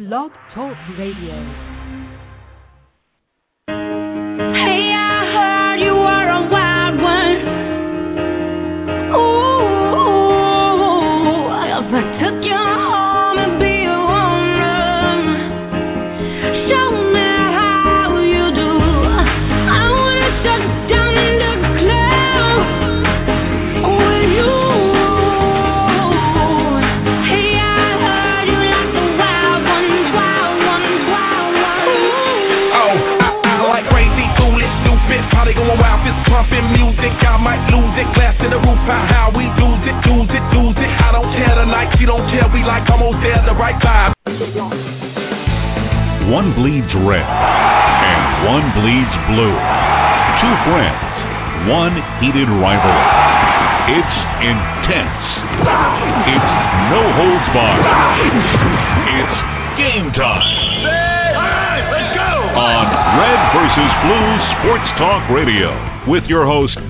Blog Talk Radio. One bleeds red and one bleeds blue. Two friends, one heated rivalry. It's intense. It's no holds barred. It's game time. let's go! On Red versus Blue Sports Talk Radio with your hosts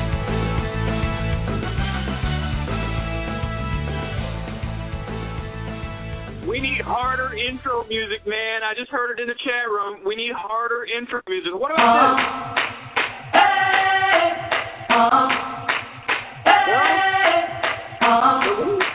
Intro music, man. I just heard it in the chat room. We need harder intro music. What about uh, this? Hey, uh, hey, uh,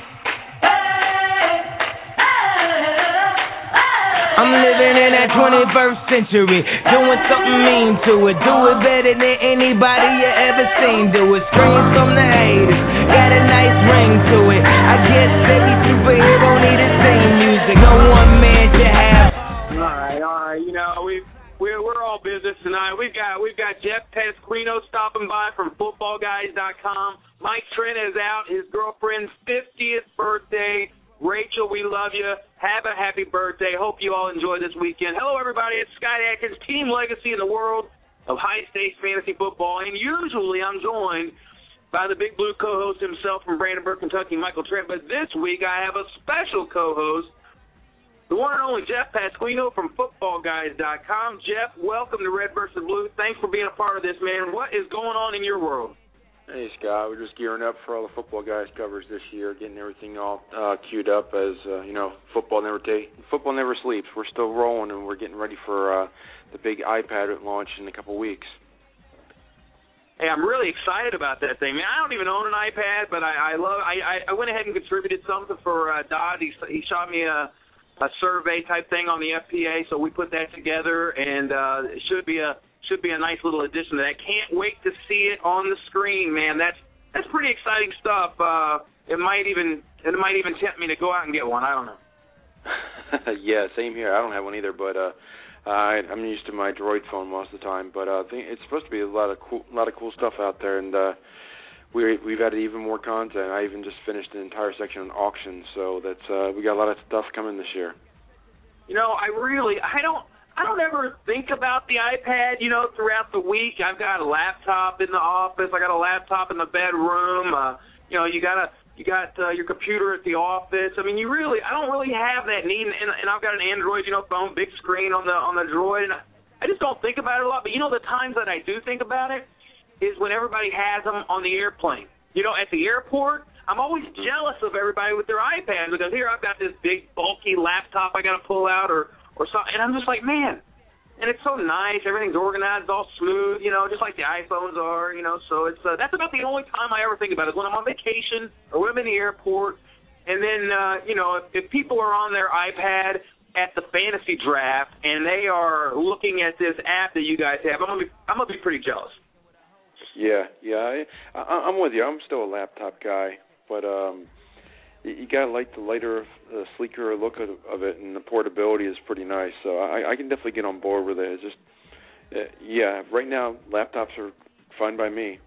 I'm living in that 21st century, doing something mean to it. Do it better than anybody you ever seen. Do it. Screams from the haters, got a nice ring to it. I guess every superhero need a theme music. No one have. All right, all right. You know we we're we're all business tonight. We've got we've got Jeff Pasquino stopping by from FootballGuys.com. Mike Trent is out. His girlfriend's 50th birthday. Rachel, we love you. Have a happy birthday. Hope you all enjoy this weekend. Hello, everybody. It's Scott Atkins, team legacy in the world of high stakes fantasy football. And usually I'm joined by the Big Blue co host himself from Brandenburg, Kentucky, Michael Trent. But this week I have a special co host, the one and only Jeff Pasquino from FootballGuys.com. Jeff, welcome to Red versus Blue. Thanks for being a part of this, man. What is going on in your world? Hey Scott, we're just gearing up for all the football guys coverage this year, getting everything all uh, queued up. As uh, you know, football never football never sleeps. We're still rolling, and we're getting ready for uh, the big iPad launch in a couple weeks. Hey, I'm really excited about that thing. Man, I don't even own an iPad, but I, I love. I, I went ahead and contributed something for uh, Dodd. He he shot me a a survey type thing on the FPA, so we put that together, and uh, it should be a should be a nice little addition to that. Can't wait to see it on the screen, man. That's that's pretty exciting stuff. Uh, it might even it might even tempt me to go out and get one. I don't know. yeah, same here. I don't have one either, but uh, I, I'm used to my Droid phone most of the time. But uh, it's supposed to be a lot of cool, a lot of cool stuff out there, and uh, we we've added even more content. I even just finished an entire section on auctions, so that's uh, we got a lot of stuff coming this year. You know, I really I don't I don't ever think about the iPad, you know, throughout the week. I've got a laptop in the office. I got a laptop in the bedroom. Uh, you know, you got a you got uh, your computer at the office. I mean, you really I don't really have that need, and, and I've got an Android, you know, phone, big screen on the on the Droid, and I just don't think about it a lot. But you know, the times that I do think about it is when everybody has them on the airplane. You know, at the airport, I'm always jealous of everybody with their iPads because here I've got this big bulky laptop I got to pull out or or something. And I'm just like, man, and it's so nice. Everything's organized, all smooth, you know, just like the iPhones are, you know. So it's uh, that's about the only time I ever think about it is when I'm on vacation or when I'm in the airport. And then, uh, you know, if, if people are on their iPad at the fantasy draft and they are looking at this app that you guys have, I'm gonna be I'm gonna be pretty jealous. Yeah, yeah, I, I, I'm with you. I'm still a laptop guy, but um, you got to like the lighter, uh, sleeker look of, of it, and the portability is pretty nice. So I, I can definitely get on board with it. It's just, uh, yeah, right now laptops are fine by me.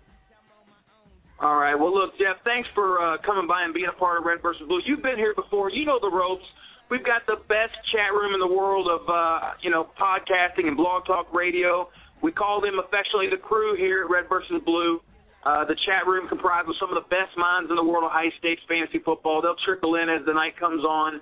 All right. Well, look, Jeff, thanks for uh, coming by and being a part of Red versus Blue. You've been here before. You know the ropes. We've got the best chat room in the world of uh, you know podcasting and blog talk radio. We call them affectionately the crew here at Red versus Blue. Uh, the chat room comprised of some of the best minds in the world of high stakes fantasy football. They'll trickle in as the night comes on.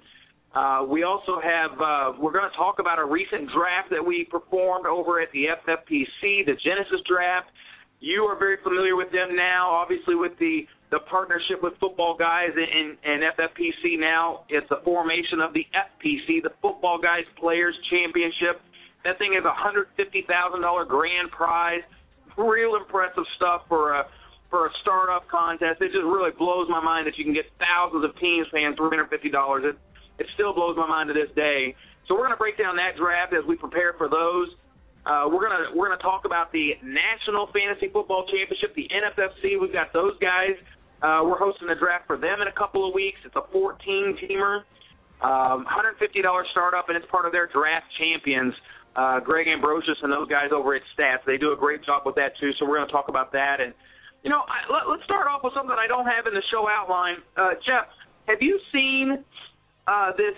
Uh, we also have, uh, we're going to talk about a recent draft that we performed over at the FFPC, the Genesis draft. You are very familiar with them now, obviously with the, the partnership with Football Guys and, and FFPC now. It's a formation of the FPC, the Football Guys Players Championship. That thing is a $150,000 grand prize real impressive stuff for a for a startup contest. It just really blows my mind that you can get thousands of teams paying three hundred fifty dollars. It it still blows my mind to this day. So we're to break down that draft as we prepare for those. Uh, we're gonna we're gonna talk about the National Fantasy Football Championship, the NFFC. We've got those guys. Uh, we're hosting the draft for them in a couple of weeks. It's a 14 teamer, um, $150 startup, and it's part of their draft champions uh, Greg Ambrosius and those guys over at Stats. They do a great job with that too. So we're going to talk about that. And you know, I, let, let's start off with something I don't have in the show outline. Uh, Jeff, have you seen uh, this?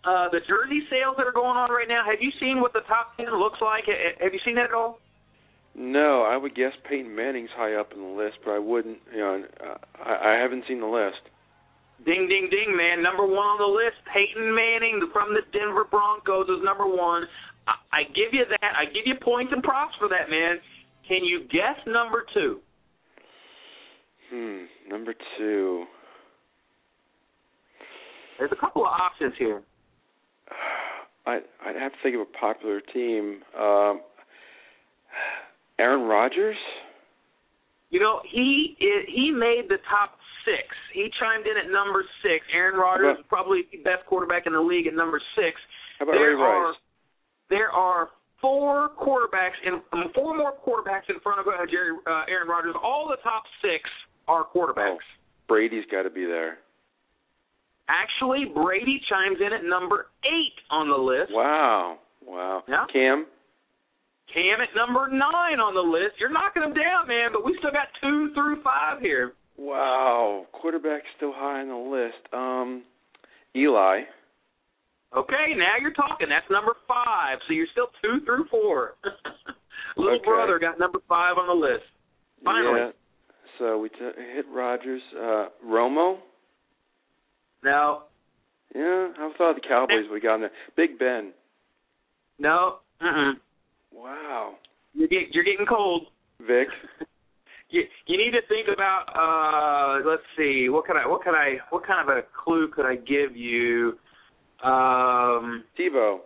Uh, the jersey sales that are going on right now. Have you seen what the top ten looks like? Have you seen that at all? No, I would guess Peyton Manning's high up in the list, but I wouldn't. You know, I, I haven't seen the list. Ding, ding, ding, man! Number one on the list, Peyton Manning from the Denver Broncos is number one. I, give you that. I give you points and props for that, man. Can you guess number two? Hmm, number two. There's a couple of options here. I I'd have to think of a popular team. Um, Aaron Rodgers. You know he he made the top six. He chimed in at number six. Aaron Rodgers is probably the best quarterback in the league at number six. How about there Ray Rice? There are four quarterbacks in um, four more quarterbacks in front of uh, Jerry uh, Aaron Rodgers. All the top six are quarterbacks. Oh, Brady's got to be there. Actually, Brady chimes in at number eight on the list. Wow, wow. Yeah. Cam. Cam at number nine on the list. You're knocking them down, man. But we still got two through five here. Wow, quarterback still high on the list. Um, Eli. Okay, now you're talking. That's number five. So you're still two through four. Little okay. brother got number five on the list. Finally. Yeah. So we t- hit Rodgers. Uh, Romo. No. Yeah, I thought the Cowboys would have gotten there. Big Ben. No. Uh-uh. Wow. You're, get, you're getting cold. Vic. you you need to think about uh let's see what can I what can I what kind of a clue could I give you um, Tebow.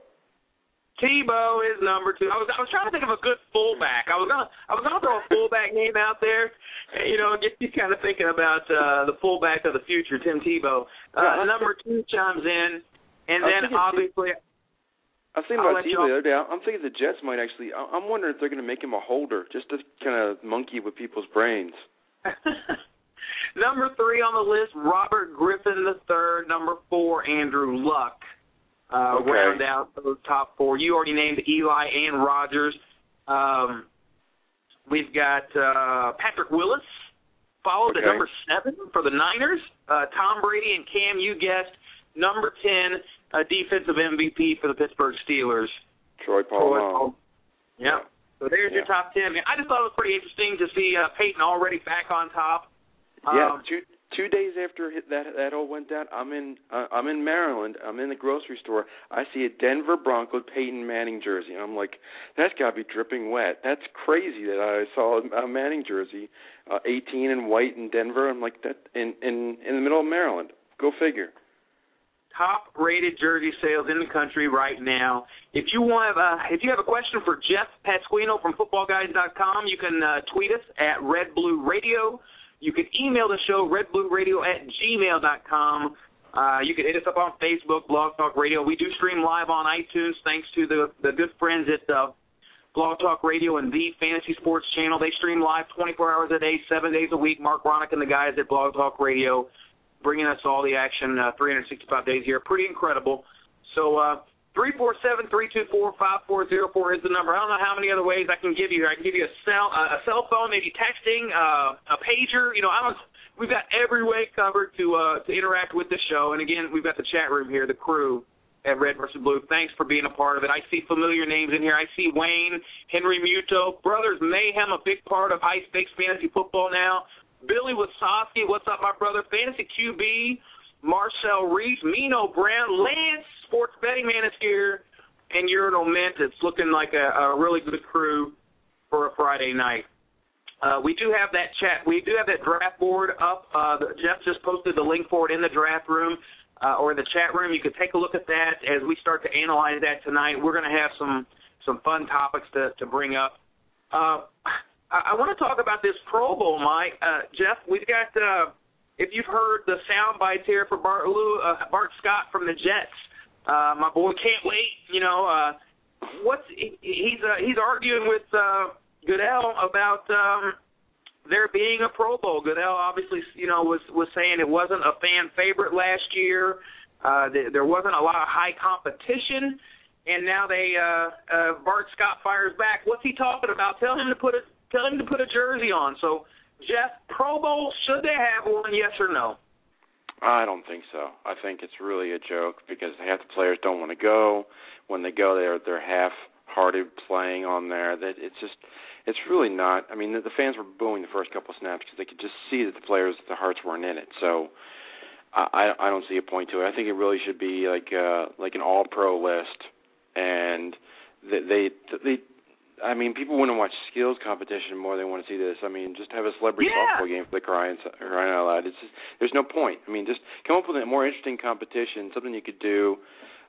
Tebow is number two. I was I was trying to think of a good fullback. I was gonna I was gonna throw a fullback name out there, you know, get you kind of thinking about uh, the fullback of the future, Tim Tebow. Uh, number two chimes in, and then obviously. I was thinking about Tebow the other day. I'm thinking the Jets might actually. I'm wondering if they're going to make him a holder, just to kind of monkey with people's brains. Number three on the list, Robert Griffin III. Number four, Andrew Luck. Uh, okay. Round out those top four. You already named Eli and Rodgers. Um, we've got uh, Patrick Willis, followed okay. at number seven for the Niners. Uh, Tom Brady and Cam, you guessed. Number ten, uh, defensive MVP for the Pittsburgh Steelers. Troy Polamalu. Yeah. So there's yeah. your top ten. I just thought it was pretty interesting to see uh, Peyton already back on top. Yeah, um, two two days after that that all went down, I'm in uh, I'm in Maryland. I'm in the grocery store. I see a Denver Bronco Peyton Manning jersey. and I'm like, that's got to be dripping wet. That's crazy that I saw a Manning jersey, uh, 18 and white in Denver. I'm like that in in in the middle of Maryland. Go figure. Top rated jersey sales in the country right now. If you want, uh, if you have a question for Jeff Pasquino from FootballGuys.com, you can uh, tweet us at Red Blue Radio. You can email the show, redblueradio at gmail.com. Uh, you can hit us up on Facebook, Blog Talk Radio. We do stream live on iTunes thanks to the, the good friends at uh, Blog Talk Radio and the Fantasy Sports Channel. They stream live 24 hours a day, seven days a week. Mark Ronick and the guys at Blog Talk Radio bringing us all the action uh, 365 days a year. Pretty incredible. So uh, Three four seven three two four five four zero four is the number. I don't know how many other ways I can give you. I can give you a cell a cell phone, maybe texting, uh, a pager. You know, I don't. We've got every way covered to uh, to interact with the show. And again, we've got the chat room here, the crew at Red versus Blue. Thanks for being a part of it. I see familiar names in here. I see Wayne, Henry Muto, Brothers Mayhem, a big part of high stakes fantasy football now. Billy Wasowski, what's up, my brother? Fantasy QB, Marcel Reese, Mino Brown, Lance sports betting man is here, and Urinal Mint. It's looking like a, a really good crew for a Friday night. Uh, we do have that chat. We do have that draft board up. Uh, Jeff just posted the link for it in the draft room uh, or in the chat room. You can take a look at that as we start to analyze that tonight. We're going to have some some fun topics to to bring up. Uh, I, I want to talk about this Pro Bowl, Mike. Uh, Jeff, we've got. Uh, if you've heard the sound bites here for Bart, Lou, uh, Bart Scott from the Jets, uh, my boy can't wait. You know, uh, what's he, he's uh, he's arguing with uh, Goodell about um, there being a Pro Bowl. Goodell obviously, you know, was was saying it wasn't a fan favorite last year. Uh, th- there wasn't a lot of high competition, and now they uh, uh, Bart Scott fires back. What's he talking about? Tell him to put a tell him to put a jersey on. So, Jeff, Pro Bowl should they have one? Yes or no? I don't think so. I think it's really a joke because half the players don't want to go. When they go, they're they're half-hearted playing on there. That it's just it's really not. I mean, the, the fans were booing the first couple of snaps because they could just see that the players, the hearts weren't in it. So I I don't see a point to it. I think it really should be like uh like an all-pro list, and they they they I mean, people want to watch skills competition more than want to see this. I mean, just have a celebrity yeah. softball game for the crying, crying out loud. It's just, there's no point. I mean, just come up with a more interesting competition, something you could do.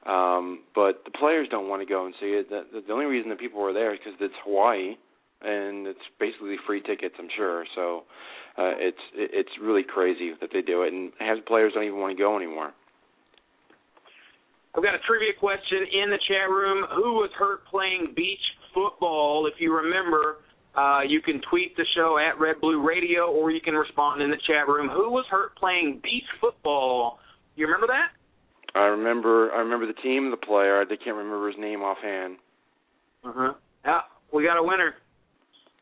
Um, but the players don't want to go and see it. The, the only reason that people are there is because it's Hawaii, and it's basically free tickets, I'm sure. So uh, it's it's really crazy that they do it, and half the players don't even want to go anymore. I've got a trivia question in the chat room. Who was hurt playing beach football. If you remember, uh, you can tweet the show at Red Blue Radio, or you can respond in the chat room. Who was hurt playing beach football? You remember that? I remember. I remember the team, the player. I can't remember his name offhand. Uh huh. Yeah, we got a winner.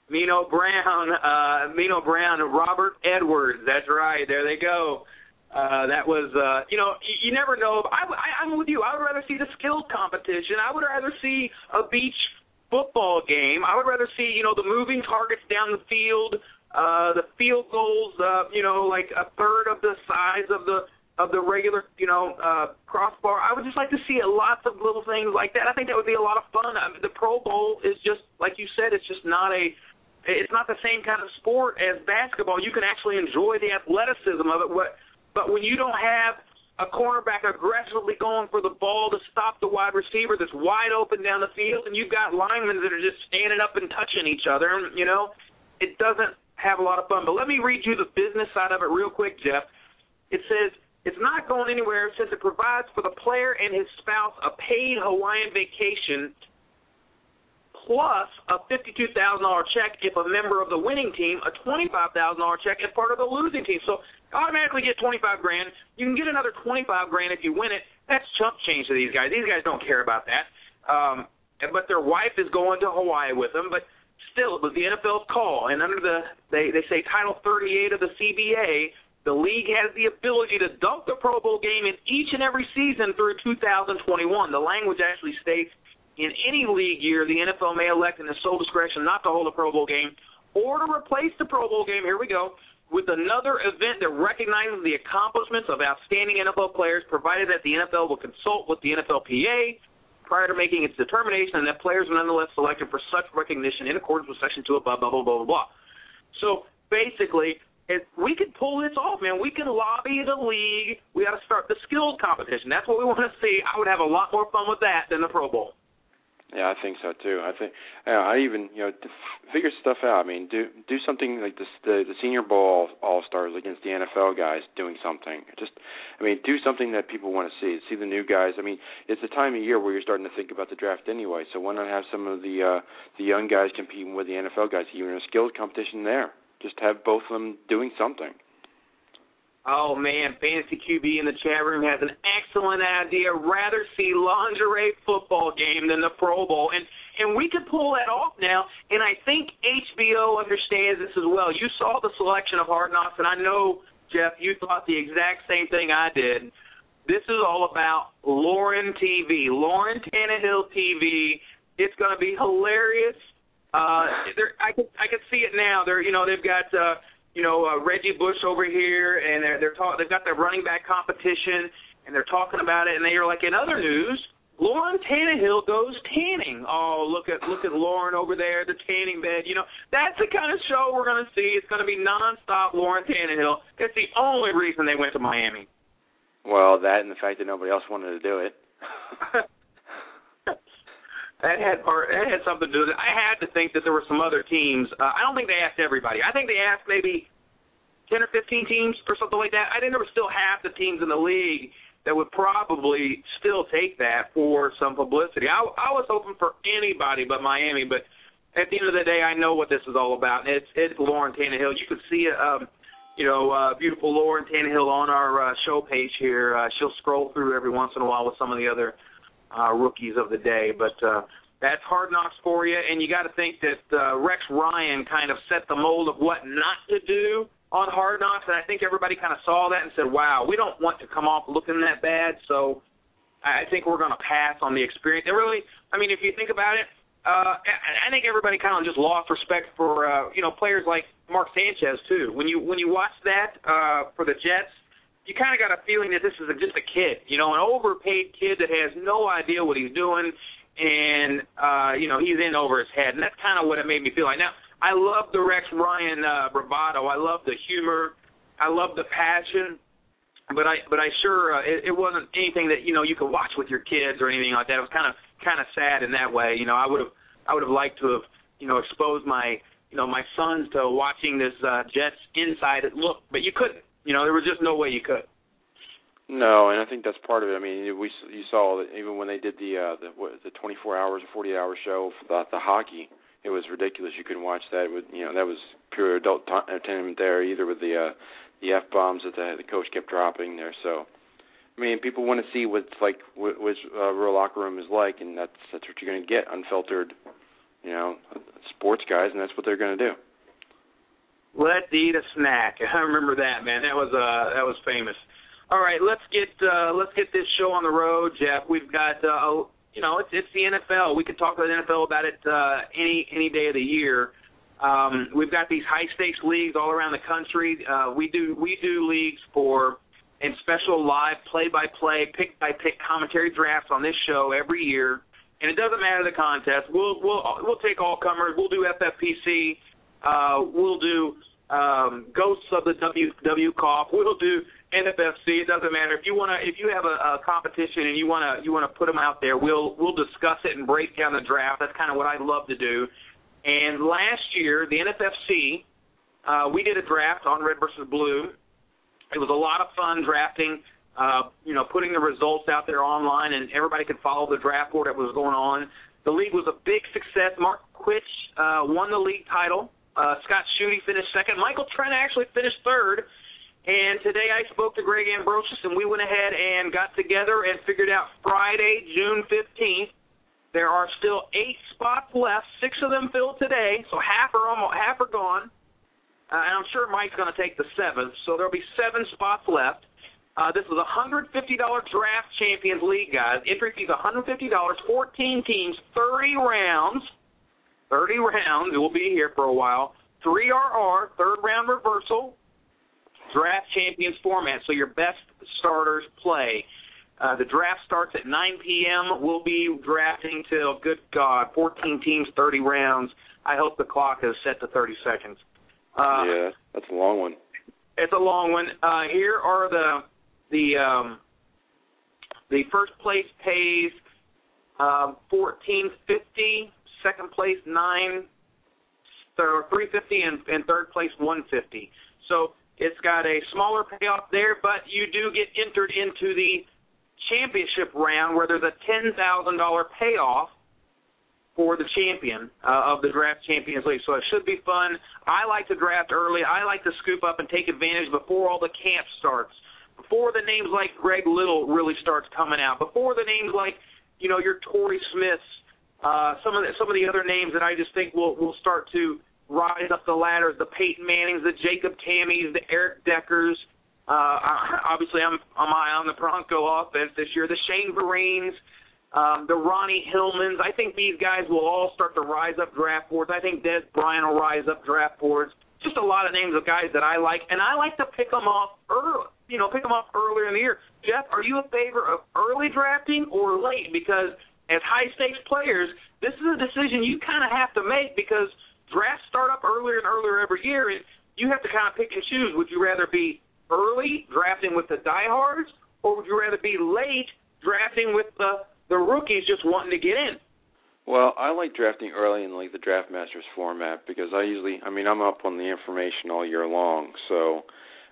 Mino Brown, uh, Mino Brown, Robert Edwards. That's right. There they go. Uh, that was, uh, you know, you, you never know. I, I, I'm with you. I would rather see the skills competition. I would rather see a beach football game. I would rather see, you know, the moving targets down the field, uh, the field goals, uh, you know, like a third of the size of the of the regular, you know, uh, crossbar. I would just like to see a lots of little things like that. I think that would be a lot of fun. I mean, the Pro Bowl is just like you said. It's just not a it's not the same kind of sport as basketball. You can actually enjoy the athleticism of it. What, but when you don't have a cornerback aggressively going for the ball to stop the wide receiver that's wide open down the field, and you've got linemen that are just standing up and touching each other. You know, it doesn't have a lot of fun. But let me read you the business side of it real quick, Jeff. It says it's not going anywhere since it provides for the player and his spouse a paid Hawaiian vacation plus a $52,000 check if a member of the winning team, a $25,000 check if part of the losing team. So automatically get 25 grand. You can get another 25 grand if you win it. That's chump change to these guys. These guys don't care about that. Um, but their wife is going to Hawaii with them. But still, it was the NFL's call, and under the they they say Title 38 of the CBA, the league has the ability to dunk the Pro Bowl game in each and every season through 2021. The language actually states in any league year, the NFL may elect in its sole discretion not to hold a Pro Bowl game or to replace the Pro Bowl game. Here we go with another event that recognizes the accomplishments of outstanding NFL players, provided that the NFL will consult with the NFLPA prior to making its determination and that players are nonetheless selected for such recognition in accordance with Section 2 of blah, blah, blah, blah, blah, blah. So basically, if we could pull this off, man. We can lobby the league. We got to start the skills competition. That's what we want to see. I would have a lot more fun with that than the Pro Bowl. Yeah, I think so too. I think yeah, I even you know figure stuff out. I mean, do do something like this the the Senior Bowl All Stars against the NFL guys doing something. Just I mean, do something that people want to see. See the new guys. I mean, it's a time of year where you're starting to think about the draft anyway. So why not have some of the uh the young guys competing with the NFL guys, even a skills competition there. Just have both of them doing something. Oh man, Fantasy QB in the chat room has an excellent idea. Rather see lingerie football game than the Pro Bowl, and and we could pull that off now. And I think HBO understands this as well. You saw the selection of Hard Knocks, and I know Jeff, you thought the exact same thing I did. This is all about Lauren TV, Lauren Tannehill TV. It's going to be hilarious. Uh, I could I could see it now. They're you know they've got. Uh, you know uh, Reggie Bush over here, and they're they're talk, they've got their running back competition, and they're talking about it, and they are like in other news. Lauren Tannehill goes tanning. Oh, look at look at Lauren over there, the tanning bed. You know, that's the kind of show we're going to see. It's going to be nonstop Lauren Tannehill. That's the only reason they went to Miami. Well, that and the fact that nobody else wanted to do it. that had part that had something to do with it. I had to think that there were some other teams. Uh, I don't think they asked everybody. I think they asked maybe ten or fifteen teams or something like that. I think there were still half the teams in the league that would probably still take that for some publicity. I, I was hoping for anybody but Miami, but at the end of the day, I know what this is all about. It's it's Lauren Tannehill. You could see um, you know, uh, beautiful Lauren Tannehill on our uh, show page here. Uh, she'll scroll through every once in a while with some of the other uh, rookies of the day. But uh, that's hard knocks for you, and you got to think that uh, Rex Ryan kind of set the mold of what not to do on Hard Knocks, and I think everybody kind of saw that and said, "Wow, we don't want to come off looking that bad." So I think we're going to pass on the experience. And really, I mean, if you think about it, uh, I think everybody kind of just lost respect for uh, you know players like Mark Sanchez too. When you when you watch that uh, for the Jets, you kind of got a feeling that this is a, just a kid, you know, an overpaid kid that has no idea what he's doing, and uh, you know he's in over his head, and that's kind of what it made me feel like. Now, I love the Rex Ryan uh, bravado. I love the humor. I love the passion. But I but I sure uh, it, it wasn't anything that you know you could watch with your kids or anything like that. It was kind of kind of sad in that way. You know, I would have I would have liked to have you know exposed my you know my sons to watching this uh, Jets inside look, but you couldn't. You know, there was just no way you could. No, and I think that's part of it. I mean, we you saw that even when they did the uh, the what, the 24 hours or 48 hour show for the, the hockey, it was ridiculous. You couldn't watch that. With you know that was pure adult t- entertainment there, either with the uh, the f bombs that the, the coach kept dropping there. So, I mean, people want to see what's like what, a real locker room is like, and that's that's what you're going to get unfiltered, you know, sports guys, and that's what they're going to do. Let's eat a snack. I remember that, man. That was uh that was famous. All right, let's get uh let's get this show on the road, Jeff. We've got uh you know, it's it's the NFL. We could talk to the NFL about it uh any any day of the year. Um we've got these high stakes leagues all around the country. Uh we do we do leagues for and special live play by play, pick by pick commentary drafts on this show every year. And it doesn't matter the contest. We'll we'll we'll take all comers. We'll do FFPC uh, we'll do um, Ghosts of the WW Cough. We'll do NFFC. It doesn't matter if you want to. If you have a, a competition and you want to, you want to put them out there. We'll we'll discuss it and break down the draft. That's kind of what I love to do. And last year, the NFFC, uh, we did a draft on Red versus Blue. It was a lot of fun drafting. Uh, you know, putting the results out there online, and everybody could follow the draft board that was going on. The league was a big success. Mark Quitch uh, won the league title. Uh, Scott Schutte finished second. Michael Trent actually finished third. And today I spoke to Greg Ambrosius, and we went ahead and got together and figured out Friday, June 15th. There are still eight spots left. Six of them filled today, so half are almost half are gone. Uh, and I'm sure Mike's going to take the seventh, so there'll be seven spots left. Uh, this is a $150 draft champions league, guys. Entry fees $150, 14 teams, 30 rounds. 30 rounds. We'll be here for a while. 3RR, third round reversal, draft champions format. So your best starters play. Uh, the draft starts at 9 p.m. We'll be drafting till, good God, 14 teams, 30 rounds. I hope the clock is set to 30 seconds. Uh, yeah, that's a long one. It's a long one. Uh, here are the the um, the first place pays um, 1450 second place nine, or 350, and, and third place 150. So it's got a smaller payoff there, but you do get entered into the championship round where there's a ten thousand dollar payoff. for the champion uh, of the Draft Champions League. So it should be fun. I like to draft early. I like to scoop up and take advantage before all the camp starts, before the names like Greg Little really starts coming out, before the names like you know your Torrey Smiths, uh, some of the, some of the other names that I just think will will start to rise up the ladders. The Peyton Mannings, the Jacob Tammes, the Eric Deckers. Uh, obviously, I'm I'm high on the Bronco offense this year. The Shane Vereens um, the Ronnie Hillmans. I think these guys will all start to rise up draft boards. I think Dez Bryant will rise up draft boards. Just a lot of names of guys that I like, and I like to pick them off early. You know, pick them off earlier in the year. Jeff, are you a favor of early drafting or late? Because as high stakes players, this is a decision you kind of have to make because drafts start up earlier and earlier every year, and you have to kind of pick and choose. Would you rather be early drafting with the diehards, or would you rather be late drafting with the the rookies just wanting to get in. Well, I like drafting early in like the draft masters format because I usually, I mean, I'm up on the information all year long. So,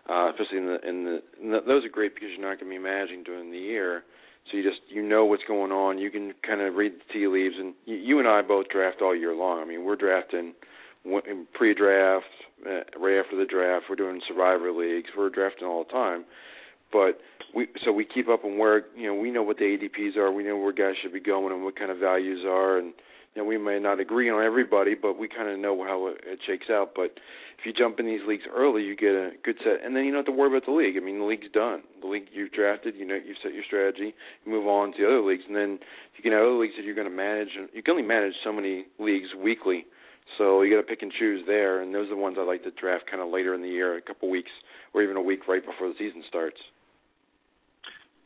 uh, especially in the in the, in the those are great because you're not going to be managing during the year. So you just you know what's going on. You can kind of read the tea leaves, and you, you and I both draft all year long. I mean, we're drafting pre-draft, uh, right after the draft. We're doing survivor leagues. We're drafting all the time. But we so we keep up on where you know we know what the ADPs are, we know where guys should be going and what kind of values are, and you know we may not agree on everybody, but we kind of know how it, it shakes out. But if you jump in these leagues early, you get a good set, and then you don't have to worry about the league. I mean, the league's done. The league you've drafted, you know, you've set your strategy, you move on to the other leagues, and then you can have other leagues that you're going to manage. You can only manage so many leagues weekly, so you got to pick and choose there. And those are the ones I like to draft kind of later in the year, a couple weeks, or even a week right before the season starts.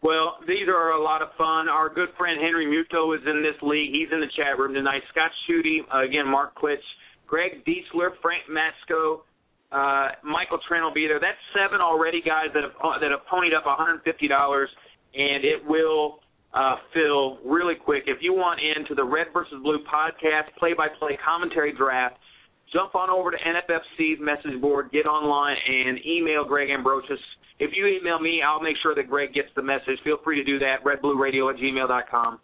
Well, these are a lot of fun. Our good friend Henry Muto is in this league. He's in the chat room tonight. Scott Schutte, again, Mark Klitsch, Greg Dietzler, Frank Masco, uh, Michael Trent will be there. That's seven already, guys, that have that have ponied up $150, and it will uh, fill really quick. If you want into the Red versus Blue podcast, play-by-play commentary draft, jump on over to NFFC's message board, get online, and email Greg Ambrosius if you email me, I'll make sure that Greg gets the message. Feel free to do that, redblueradio at gmail.com.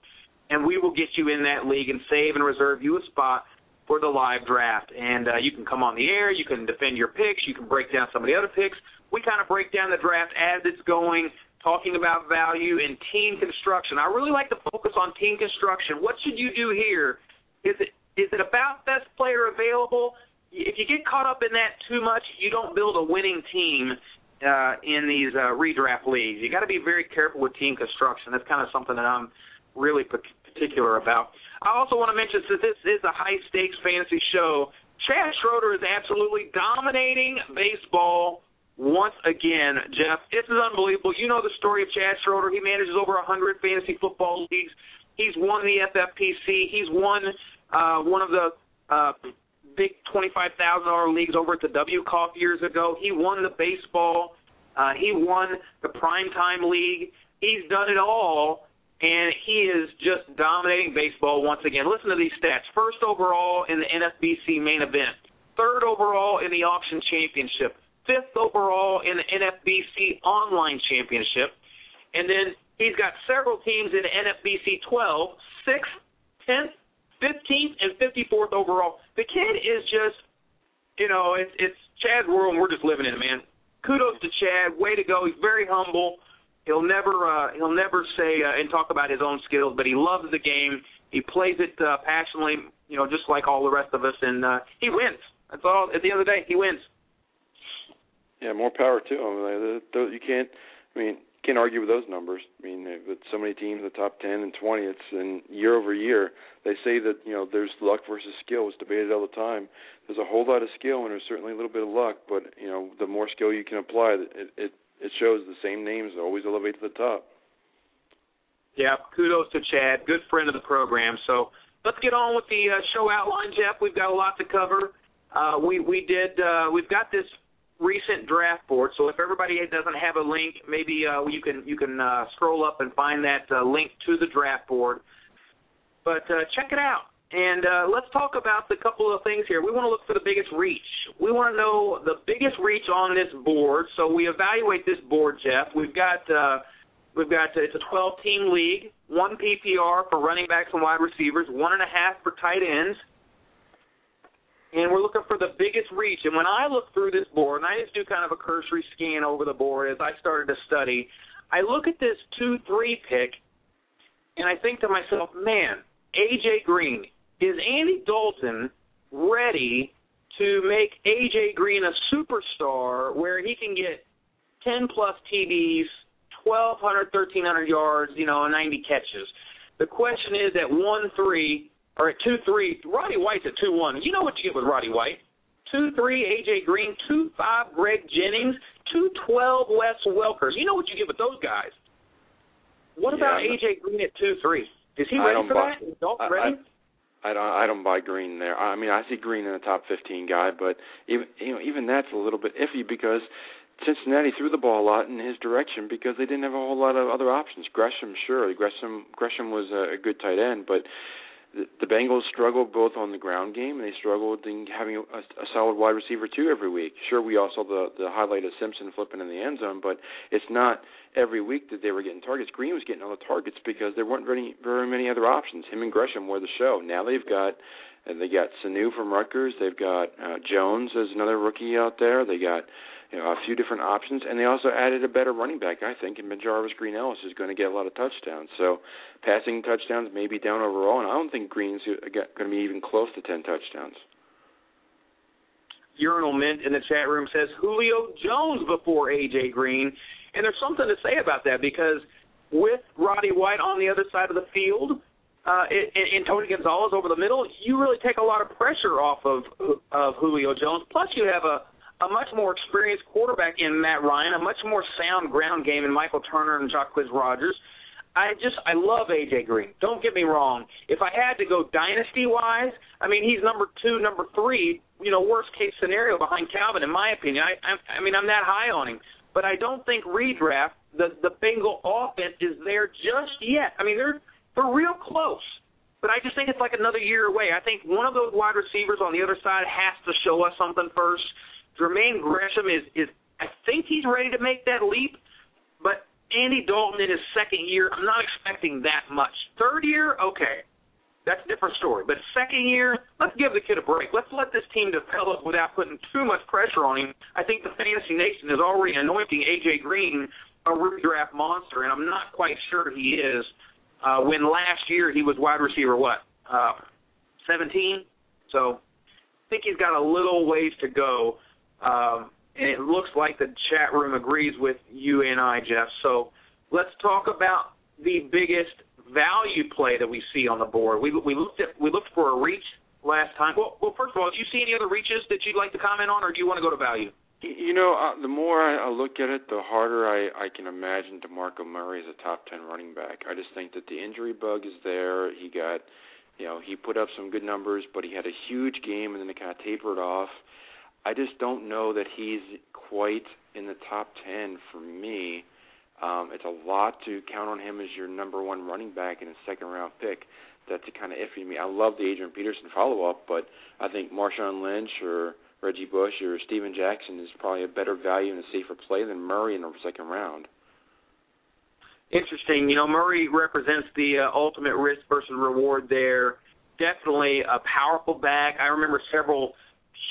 And we will get you in that league and save and reserve you a spot for the live draft. And uh, you can come on the air, you can defend your picks, you can break down some of the other picks. We kind of break down the draft as it's going, talking about value and team construction. I really like to focus on team construction. What should you do here? Is it is it about best player available? If you get caught up in that too much, you don't build a winning team uh, in these uh, redraft leagues. You got to be very careful with team construction. That's kind of something that I'm really particular about. I also want to mention since this is a high stakes fantasy show, Chad Schroeder is absolutely dominating baseball once again. Jeff, this is unbelievable. You know the story of Chad Schroeder. He manages over 100 fantasy football leagues. He's won the FFPC. He's won uh, one of the uh, big twenty-five thousand dollar leagues over at the WCOF years ago. He won the baseball. Uh, he won the primetime league. He's done it all, and he is just dominating baseball once again. Listen to these stats: first overall in the NFBC main event, third overall in the auction championship, fifth overall in the NFBC online championship, and then he's got several teams in the NFBC 12, sixth, tenth, 15th and 54th overall. The kid is just, you know, it's it's Chad's world, and we're just living in it, man. Kudos to Chad. Way to go. He's very humble. He'll never uh, he'll never say uh, and talk about his own skills, but he loves the game. He plays it uh, passionately, you know, just like all the rest of us, and uh, he wins. That's all. At the end of the day, he wins. Yeah, more power to him. You can't. I mean, can't argue with those numbers. I mean, with so many teams the top 10 and 20, it's and year over year they say that you know there's luck versus skill. It's debated all the time. There's a whole lot of skill and there's certainly a little bit of luck, but you know the more skill you can apply, it it it shows the same names always elevate to the top. Yeah, kudos to Chad, good friend of the program. So let's get on with the uh, show outline, Jeff. We've got a lot to cover. Uh, we we did uh, we've got this recent draft board. So if everybody doesn't have a link, maybe uh, you can you can uh, scroll up and find that uh, link to the draft board. But uh, check it out. And uh, let's talk about the couple of things here. We want to look for the biggest reach. We want to know the biggest reach on this board. So we evaluate this board, Jeff. We've got uh, We've got it's a 12 team league, one PPR for running backs and wide receivers, one and a half for tight ends, and we're looking for the biggest reach. And when I look through this board, and I just do kind of a cursory scan over the board as I started to study, I look at this two three pick, and I think to myself, man, AJ Green is Andy Dalton ready to make AJ Green a superstar where he can get 10 plus TDs, 1,200, 1,300 yards, you know, 90 catches. The question is at 1 3 or at 2 3, Roddy White's at 2 1. You know what you get with Roddy White. 2 3, AJ Green. 2 5, Greg Jennings. 2 12, Wes Welkers. You know what you get with those guys. What about Yeah, AJ Green at 2 3? Is he ready for buy- that? Is Dalton ready? I don't I don't buy Green there. I mean, I see Green in the top 15 guy, but even you know even that's a little bit iffy because Cincinnati threw the ball a lot in his direction because they didn't have a whole lot of other options. Gresham, sure, Gresham Gresham was a, a good tight end, but the, the Bengals struggled both on the ground game and they struggled in having a, a solid wide receiver too every week. Sure, we all saw the the highlight of Simpson flipping in the end zone, but it's not every week that they were getting targets. Green was getting all the targets because there weren't very very many other options. Him and Gresham were the show. Now they've got and they got Sanu from Rutgers. They've got uh, Jones as another rookie out there. They got you know a few different options, and they also added a better running back, I think, and Jarvis Green Ellis is going to get a lot of touchdowns. So passing touchdowns may be down overall, and I don't think Green's going to be even close to ten touchdowns. Urinal Mint in the chat room says Julio Jones before AJ Green, and there's something to say about that because with Roddy White on the other side of the field, uh, and, and Tony Gonzalez over the middle, you really take a lot of pressure off of of Julio Jones. Plus, you have a a much more experienced quarterback in Matt Ryan, a much more sound ground game in Michael Turner and Jacquizz Rodgers. I just I love AJ Green. Don't get me wrong. If I had to go dynasty wise, I mean he's number two, number three. You know, worst case scenario behind Calvin, in my opinion. I I, I mean I'm that high on him, but I don't think redraft the the Bengal offense is there just yet. I mean they're they're real close, but I just think it's like another year away. I think one of those wide receivers on the other side has to show us something first. Jermaine Gresham is is I think he's ready to make that leap, but Andy Dalton in his second year, I'm not expecting that much. Third year, okay. That's a different story. But second year, let's give the kid a break. Let's let this team develop without putting too much pressure on him. I think the fantasy nation is already anointing AJ Green a redraft monster, and I'm not quite sure he is. Uh, when last year he was wide receiver, what, uh, 17? So I think he's got a little ways to go. Um, and it looks like the chat room agrees with you and I, Jeff. So let's talk about the biggest value play that we see on the board. We we looked at we looked for a reach last time. Well, well, first of all, do you see any other reaches that you'd like to comment on, or do you want to go to value? You know, uh, the more I, I look at it, the harder I, I can imagine DeMarco Murray as a top ten running back. I just think that the injury bug is there. He got, you know, he put up some good numbers, but he had a huge game and then it kind of tapered off. I just don't know that he's quite in the top ten for me. Um, it's a lot to count on him as your number one running back in a second round pick. That's kind of iffy to me. I love the Adrian Peterson follow up, but I think Marshawn Lynch or Reggie Bush or Steven Jackson is probably a better value and a safer play than Murray in the second round. Interesting. You know, Murray represents the uh, ultimate risk versus reward there. Definitely a powerful back. I remember several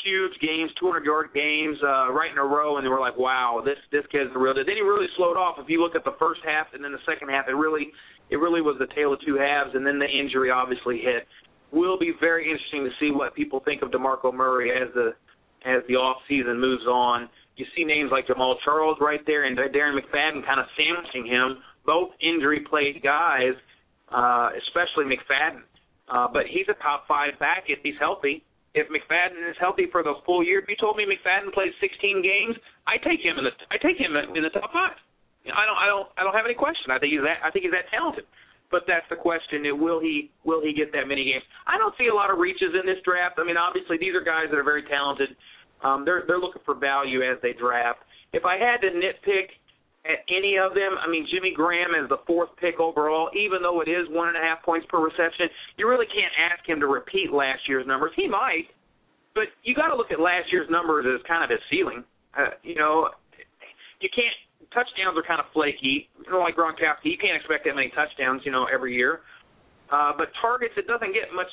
huge games, 200 yard games, uh, right in a row, and they were like, "Wow, this this kid's the real." Deal. Then he really slowed off. If you look at the first half and then the second half, it really it really was the tale of two halves, and then the injury obviously hit. Will be very interesting to see what people think of DeMarco Murray as the as the off season moves on. You see names like Jamaal Charles right there and Darren McFadden kind of sandwiching him, both injury plagued guys, uh, especially McFadden. Uh, but he's a top five back if he's healthy. If McFadden is healthy for the full year, if you told me McFadden plays 16 games, I take him in the I take him in the top five. I don't I don't I don't have any question. I think he's that I think he's that talented. But that's the question: will he will he get that many games? I don't see a lot of reaches in this draft. I mean, obviously these are guys that are very talented. Um, they're they're looking for value as they draft. If I had to nitpick at any of them, I mean Jimmy Graham is the fourth pick overall, even though it is one and a half points per reception. You really can't ask him to repeat last year's numbers. He might, but you got to look at last year's numbers as kind of his ceiling. Uh, you know, you can't touchdowns are kind of flaky. You know, like Gronkowski, you can't expect that many touchdowns, you know, every year. Uh, but targets, it doesn't get much.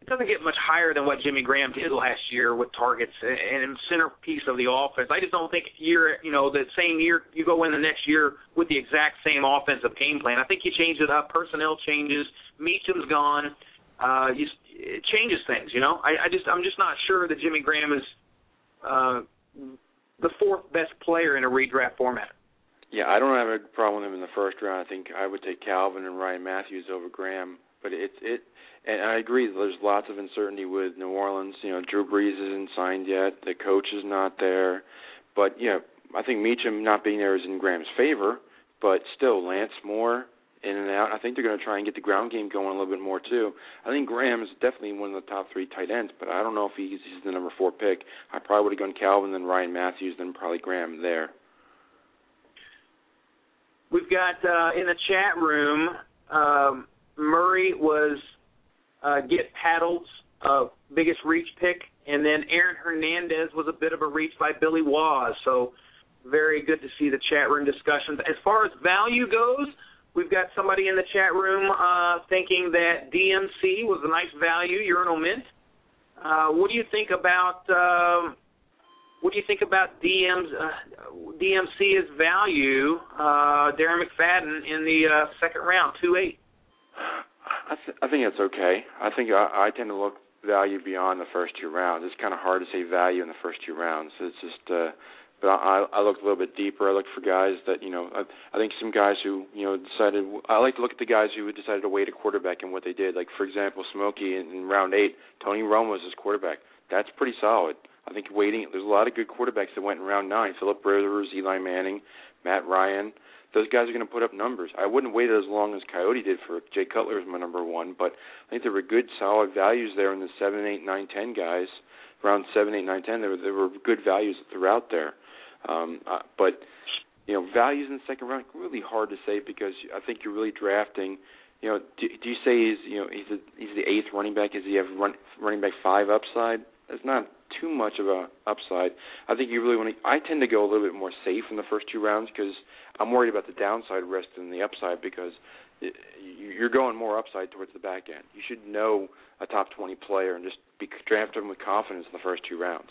It doesn't get much higher than what Jimmy Graham did last year with targets and, centerpiece of the offense. I just don't think year, you know, the same year you go in the next year with the exact same offensive game plan. I think you change it up. Personnel changes. Meachem's gone. Uh, you, it changes things. You know, I, I just I'm just not sure that Jimmy Graham is uh, the fourth best player in a redraft format. Yeah, I don't have a problem with him in the first round. I think I would take Calvin and Ryan Mathews over Graham. But it's it, and I agree. There's lots of uncertainty with New Orleans. You know, Drew Brees isn't signed yet. The coach is not there. But yeah, I think Meachem not being there is in Graham's favor. But still, Lance Moore in and out. I think they're going to try and get the ground game going a little bit more too. I think Graham is definitely one of the top three tight ends, but I don't know if he's, he's the number four pick. I probably would have gone Calvin, then Ryan Mathews, then probably Graham there. We've got uh, in the chat room. Um, Murray was uh, get paddles uh, biggest reach pick, and then Aaron Hernandez was a bit of a reach by Billy Waz. So very good to see the chat room discussions. As far as value goes, we've got somebody in the chat room uh, thinking that DMC was a nice value, urinal mint. Uh, what do you think about? Uh, what do you think about DM's uh, DMC's value, uh, Darren McFadden in the uh, second round, two eight? I, th- I think it's okay. I think I, I tend to look value beyond the first two rounds. It's kind of hard to say value in the first two rounds. It's just, uh, but I, I looked a little bit deeper. I looked for guys that you know. I, I think some guys who you know decided. I like to look at the guys who decided to wait a quarterback and what they did. Like for example, Smokey in, in round eight, Tony Romo was his quarterback. That's pretty solid. I think waiting. There's a lot of good quarterbacks that went in round nine. Philip Rivers, Eli Manning, Matt Ryan. Those guys are going to put up numbers. I wouldn't wait as long as Coyote did for Jay Cutler as my number one, but I think there were good, solid values there in the seven, eight, nine, ten guys. Around seven, eight, nine, ten, there were there were good values throughout there. Um, uh, but you know, values in the second round really hard to say because I think you're really drafting. You know, do, do you say he's you know he's a, he's the eighth running back? Is he have run, running back five upside? That's not too much of a upside. I think you really want to. I tend to go a little bit more safe in the first two rounds because I'm worried about the downside risk than the upside because you're going more upside towards the back end. You should know a top 20 player and just be draft him with confidence in the first two rounds.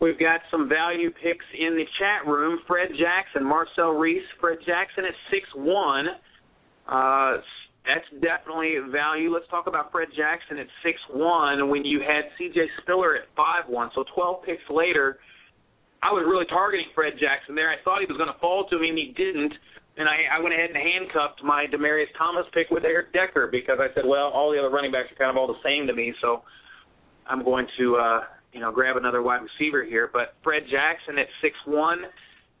We've got some value picks in the chat room. Fred Jackson, Marcel Reese. Fred Jackson at six one. Uh, that's definitely value. Let's talk about Fred Jackson at six one when you had C.J. Spiller at five one. So twelve picks later, I was really targeting Fred Jackson there. I thought he was going to fall to me, and he didn't. And I, I went ahead and handcuffed my Demaryius Thomas pick with Eric Decker because I said, well, all the other running backs are kind of all the same to me, so I'm going to, uh, you know, grab another wide receiver here. But Fred Jackson at six one,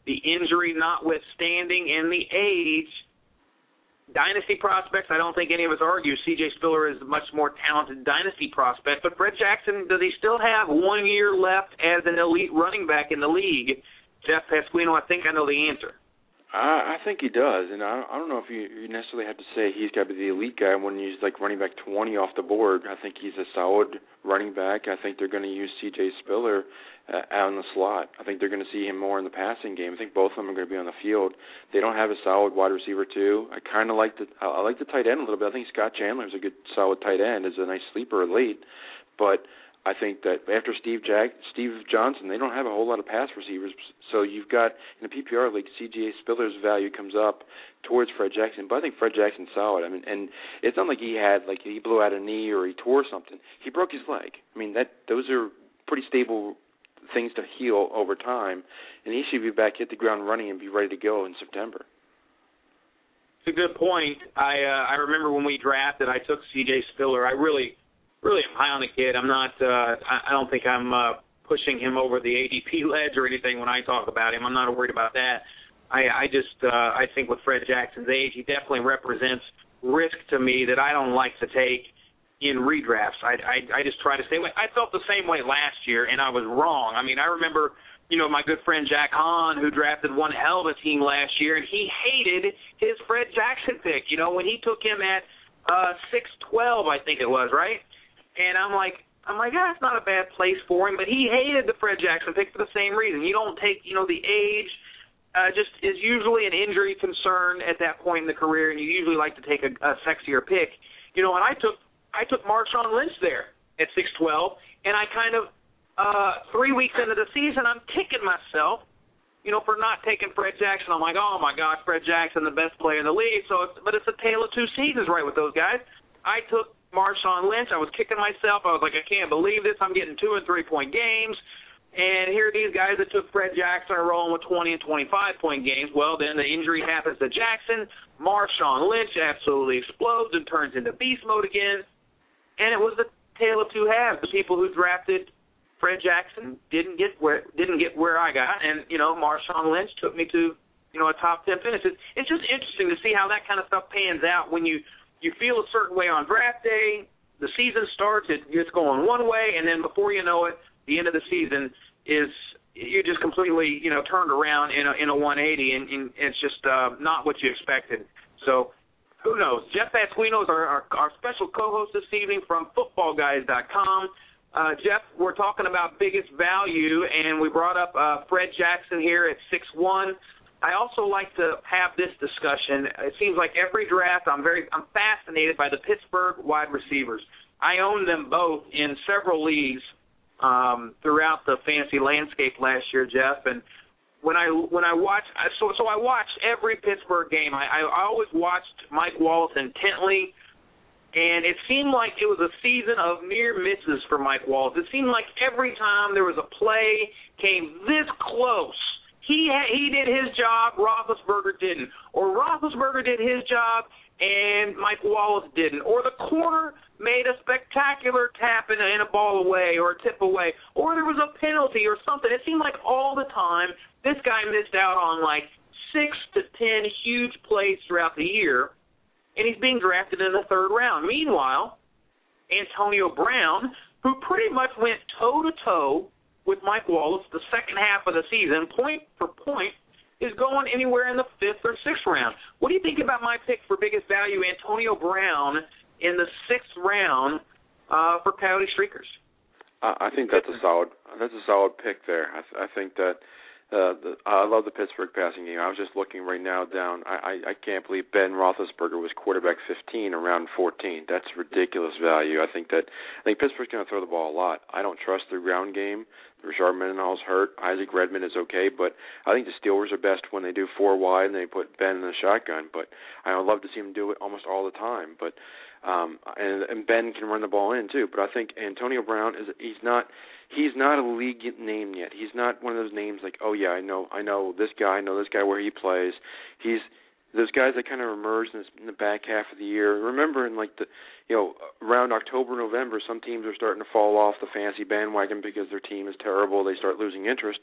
the injury notwithstanding, and the age dynasty prospects, I don't think any of us argue C.J. Spiller is a much more talented dynasty prospect. But Fred Jackson, does he still have one year left as an elite running back in the league? Jeff Pasquino, I think I know the answer. I, I think he does, and I, I don't know if you, you necessarily have to say he's got to be the elite guy when he's like running back 20 off the board. I think he's a solid running back. I think they're going to use C.J. Spiller uh, out in the slot. I think they're going to see him more in the passing game. I think both of them are going to be on the field. They don't have a solid wide receiver too. I kind of like the I like the tight end a little bit. I think Scott Chandler is a good solid tight end. Is a nice sleeper late, but I think that after Steve Jack, Steve Johnson, they don't have a whole lot of pass receivers. So you've got in the PPR league, CJ Spiller's value comes up towards Fred Jackson, but I think Fred Jackson's solid. I mean, and it's not like he had like he blew out a knee or he tore something. He broke his leg. I mean, that those are pretty stable things to heal over time, and he should be back hit the ground running and be ready to go in September. It's a good point. I uh, I remember when we drafted, I took C.J. Spiller. I really really am high on the kid. I'm not. Uh, I, I don't think I'm uh, pushing him over the ADP ledge or anything when I talk about him. I'm not worried about that. I, I just uh, I think with Fred Jackson's age, he definitely represents risk to me that I don't like to take in redrafts. I, I I just try to stay away. I felt the same way last year, and I was wrong. I mean, I remember you know, my good friend Jack Hahn, who drafted one hell of a team last year, and he hated his Fred Jackson pick. You know, when he took him at uh six twelve, I think it was, right? And I'm like, I'm like, ah, it's not a bad place for him. But he hated the Fred Jackson pick for the same reason. You don't take, you know, the age uh, just is usually an injury concern at that point in the career, and you usually like to take a, a sexier pick. You know, and I took I took Marshawn Lynch there at 6'12, and I kind of uh, three weeks into the season, I'm kicking myself, you know, for not taking Fred Jackson. I'm like, oh my gosh, Fred Jackson, the best player in the league. So, it's, but it's a tale of two seasons, right, with those guys. I took Marshawn Lynch. I was kicking myself. I was like, I can't believe this. I'm getting two and three point games. And here are these guys that took Fred Jackson are rolling with 20 and 25 point games. Well, then the injury happens to Jackson. Marshawn Lynch absolutely explodes and turns into beast mode again. And it was the tale of two halves. The people who drafted Fred Jackson didn't get where didn't get where I got, and you know Marshawn Lynch took me to you know a top ten finish. It's, it's just interesting to see how that kind of stuff pans out when you you feel a certain way on draft day. The season starts, it, it's going one way, and then before you know it, the end of the season is you're just completely you know turned around in a in a 180 and, and it's just uh, not what you expected. So who knows? Jeff Pasquino is our, our, our special co-host this evening from FootballGuys.com. Uh, Jeff, we're talking about biggest value, and we brought up uh, Fred Jackson here at six one. I also like to have this discussion. It seems like every draft, I'm very, I'm fascinated by the Pittsburgh wide receivers. I own them both in several leagues um, throughout the fantasy landscape last year, Jeff. And when I when I watch, so so I watched every Pittsburgh game. I, I always watched Mike Wallace intently, and it seemed like it was a season of near misses for Mike Wallace. It seemed like every time there was a play came this close. He he did his job, Roethlisberger didn't, or Roethlisberger did his job and Mike Wallace didn't, or the corner made a spectacular tap in a, in a ball away or a tip away, or there was a penalty or something. It seemed like all the time this guy missed out on like six to ten huge plays throughout the year, and he's being drafted in the third round. Meanwhile, Antonio Brown, who pretty much went toe to toe with Mike Wallace the second half of the season, point for point, is going anywhere in the fifth or sixth round. What do you think about my pick for biggest value, Antonio Brown, in the sixth round uh, for Coyote Streakers? I think that's a solid. That's a solid pick there. I, th- I think that uh, the, I love the Pittsburgh passing game. I was just looking right now down. I, I I can't believe Ben Roethlisberger was quarterback 15 around 14. That's ridiculous value. I think that I think Pittsburgh's going to throw the ball a lot. I don't trust the ground game. Rashard Mendenhall's hurt. Isaac Redman is okay, but I think the Steelers are best when they do four wide and they put Ben in the shotgun. But I would love to see him do it almost all the time. But um and, and Ben can run the ball in too. But I think Antonio Brown is he's not he's not a league name yet. He's not one of those names like, oh yeah, I know I know this guy, I know this guy where he plays. He's those guys that kind of emerged in, this, in the back half of the year. Remember in like the you know, around October, November, some teams are starting to fall off the fancy bandwagon because their team is terrible. They start losing interest,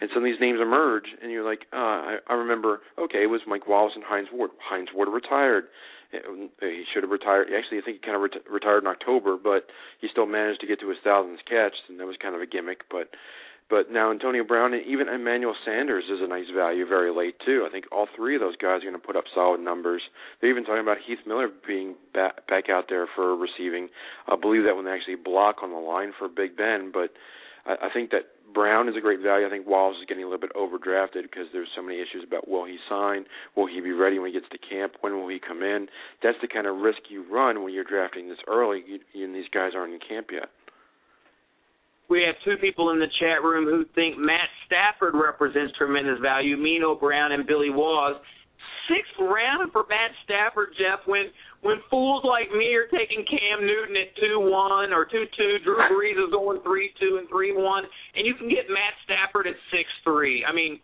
and some of these names emerge, and you're like, uh, I, I remember, okay, it was Mike Wallace and Hines Ward. Hines Ward retired. He should have retired. Actually, I think he kind of ret- retired in October, but he still managed to get to his thousandth catch, and that was kind of a gimmick. But but now Antonio Brown and even Emmanuel Sanders is a nice value very late too. I think all three of those guys are going to put up solid numbers. They're even talking about Heath Miller being back, back out there for receiving. I believe that when they actually block on the line for Big Ben, but I, I think that Brown is a great value. I think Wallace is getting a little bit overdrafted because there's so many issues about will he sign, will he be ready when he gets to camp, when will he come in. That's the kind of risk you run when you're drafting this early, and these guys aren't in camp yet. We have two people in the chat room who think Matt Stafford represents tremendous value. Mino Brown and Billy Waz. Sixth round for Matt Stafford, Jeff. When when fools like me are taking Cam Newton at two one or two two, Drew Brees is going three two and three one, and you can get Matt Stafford at six three. I mean,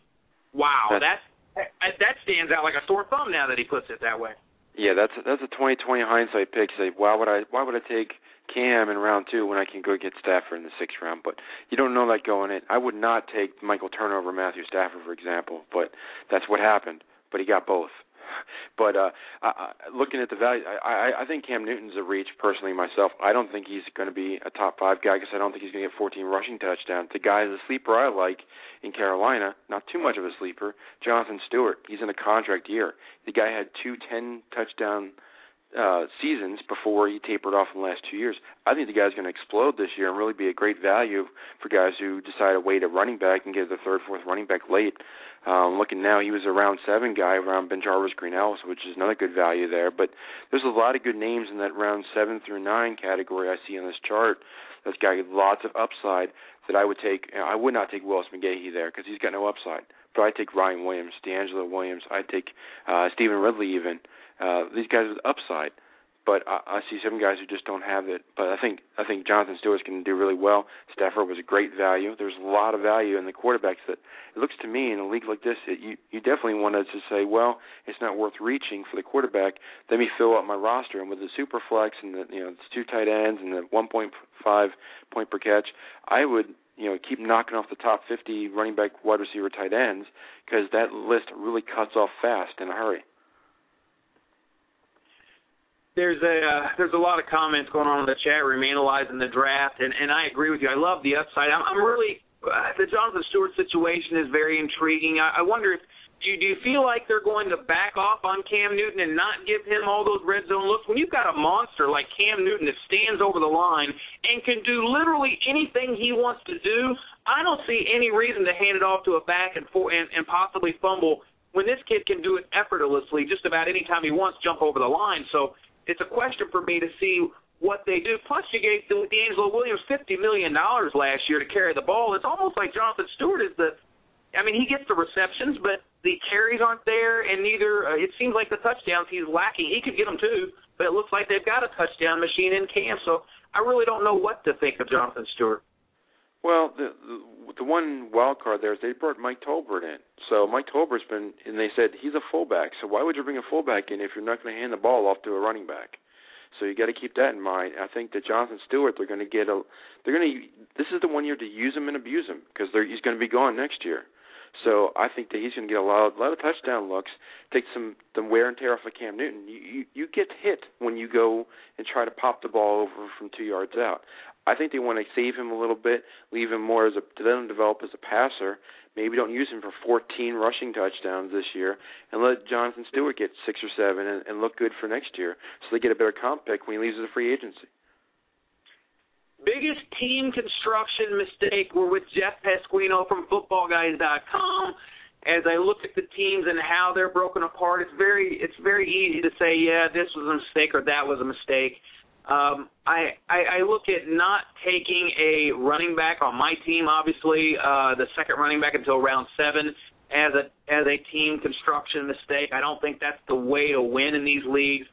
wow, that's that stands out like a sore thumb now that he puts it that way. Yeah, that's that's a twenty twenty hindsight pick. Say, why would I why would I take Cam in round two when I can go get Stafford in the sixth round. But you don't know that going in. I would not take Michael Turner over Matthew Stafford, for example, but that's what happened. But he got both. But uh, I, looking at the value, I, I, I think Cam Newton's a reach personally myself. I don't think he's going to be a top five guy because I don't think he's going to get 14 rushing touchdowns. The guy is a sleeper I like in Carolina, not too much of a sleeper. Jonathan Stewart, he's in a contract year. The guy had two 10 touchdown uh, seasons before he tapered off in the last two years. I think the guy's going to explode this year and really be a great value for guys who decide to wait at running back and get the third, fourth running back late. Um, looking now, he was a round seven guy around BenJarvus Green-Ellis, which is another good value there. But there's a lot of good names in that round seven through nine category I see on this chart. That's got lots of upside that I would take. I would not take Willis McGahee there because he's got no upside. But I'd take Ryan Williams, DeAngelo Williams. I'd take uh, Stevan Ridley even. Uh, these guys with upside but I, I see some guys who just don't have it. But I think I think Jonathan Stewart's going to do really well. Stafford was a great value. There's a lot of value in the quarterbacks that it looks to me in a league like this that you you definitely wanted to say, well, it's not worth reaching for the quarterback. Let me fill up my roster, and with the super flex and the you know the two tight ends and the 1.5 point per catch, I would you know keep knocking off the top 50 running back, wide receiver, tight ends because that list really cuts off fast in a hurry there's a uh, there's a lot of comments going on in the chat room analyzing the draft, and and I agree with you. I love the upside. I'm, I'm really uh, the Jonathan Stewart situation is very intriguing. I, I wonder if do you, do you feel like they're going to back off on Cam Newton and not give him all those red zone looks when you've got a monster like Cam Newton that stands over the line and can do literally anything he wants to do? I don't see any reason to hand it off to a back and for and, and possibly fumble when this kid can do it effortlessly just about any time he wants, jump over the line. So it's a question for me to see what they do. Plus, you gave DeAngelo Williams fifty million dollars last year to carry the ball. It's almost like Jonathan Stewart is the. I mean, he gets the receptions, but the carries aren't there, and neither. Uh, it seems like the touchdowns he's lacking. He could get them too, but it looks like they've got a touchdown machine in Cam. So I really don't know what to think of Jonathan Stewart. Well, the, the the one wild card there is they brought Mike Tolbert in. So Mike Tolbert's been, and they said he's a fullback. So why would you bring a fullback in if you're not going to hand the ball off to a running back? So you got to keep that in mind. I think that Jonathan Stewart, they're going to get a, they're going to. This is the one year to use him and abuse him because he's going to be gone next year. So I think that he's going to get a lot, a lot of touchdown looks, take some the wear and tear off of Cam Newton. You, you you get hit when you go and try to pop the ball over from two yards out. I think they want to save him a little bit, leave him more as a to let him develop as a passer. Maybe don't use him for 14 rushing touchdowns this year, and let Jonathan Stewart get six or seven and, and look good for next year, so they get a better comp pick when he leaves as a free agency. Biggest team construction mistake were with Jeff Pasquino from FootballGuys.com. As I look at the teams and how they're broken apart, it's very it's very easy to say, yeah, this was a mistake or that was a mistake. Um, I, I I look at not taking a running back on my team, obviously uh, the second running back until round seven as a as a team construction mistake. I don't think that's the way to win in these leagues.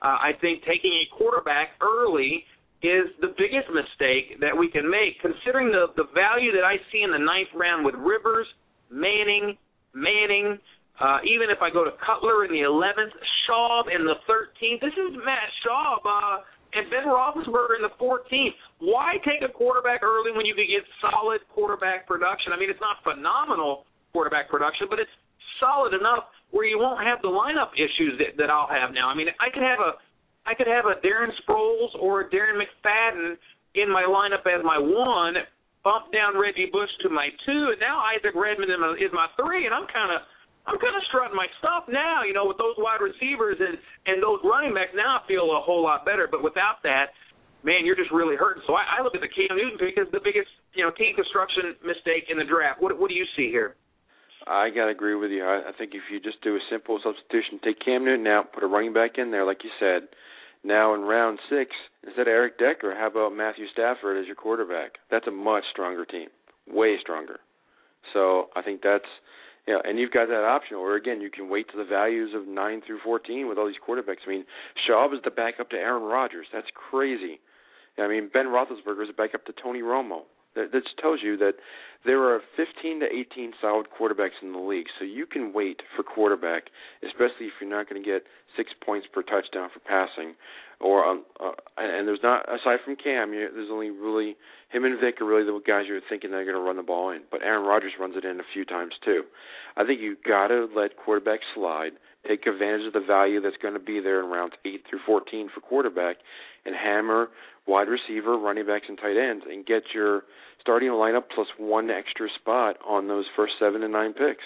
Uh, I think taking a quarterback early is the biggest mistake that we can make, considering the the value that I see in the ninth round with Rivers, Manning, Manning. Uh, even if I go to Cutler in the 11th, Schaub in the 13th, this is Matt Schaub. Uh, and Ben Roethlisberger in the 14th. Why take a quarterback early when you can get solid quarterback production? I mean, it's not phenomenal quarterback production, but it's solid enough where you won't have the lineup issues that, that I'll have now. I mean, I could have a I could have a Darren Sproles or a Darren McFadden in my lineup as my one, bump down Reggie Bush to my two, and now Isaac Redman is my three, and I'm kind of I'm kind of strutting my stuff now, you know, with those wide receivers and and those running backs. Now I feel a whole lot better, but without that, man, you're just really hurting. So I, I look at the Cam Newton pick as the biggest, you know, team construction mistake in the draft. What what do you see here? I gotta agree with you. I, I think if you just do a simple substitution, take Cam Newton out, put a running back in there, like you said. Now in round six, instead of Eric Decker, how about Matthew Stafford as your quarterback? That's a much stronger team, way stronger. So I think that's yeah, and you've got that option, or again, you can wait to the values of nine through fourteen with all these quarterbacks. I mean, Schaub is the backup to Aaron Rodgers. That's crazy. I mean, Ben Roethlisberger is the backup to Tony Romo. That, tells you that there are 15 to 18 solid quarterbacks in the league, so you can wait for quarterback, especially if you're not going to get six points per touchdown for passing, or um, uh, and there's not aside from Cam, you, there's only really him and Vic are really the guys you're thinking they're going to run the ball in. But Aaron Rodgers runs it in a few times too. I think you got to let quarterbacks slide, take advantage of the value that's going to be there in rounds eight through 14 for quarterback, and hammer wide receiver, running backs, and tight ends, and get your starting lineup plus one extra spot on those first seven and nine picks.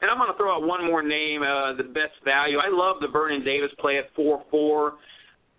And I'm going to throw out one more name, uh, the best value. I love the Vernon Davis play at 4-4.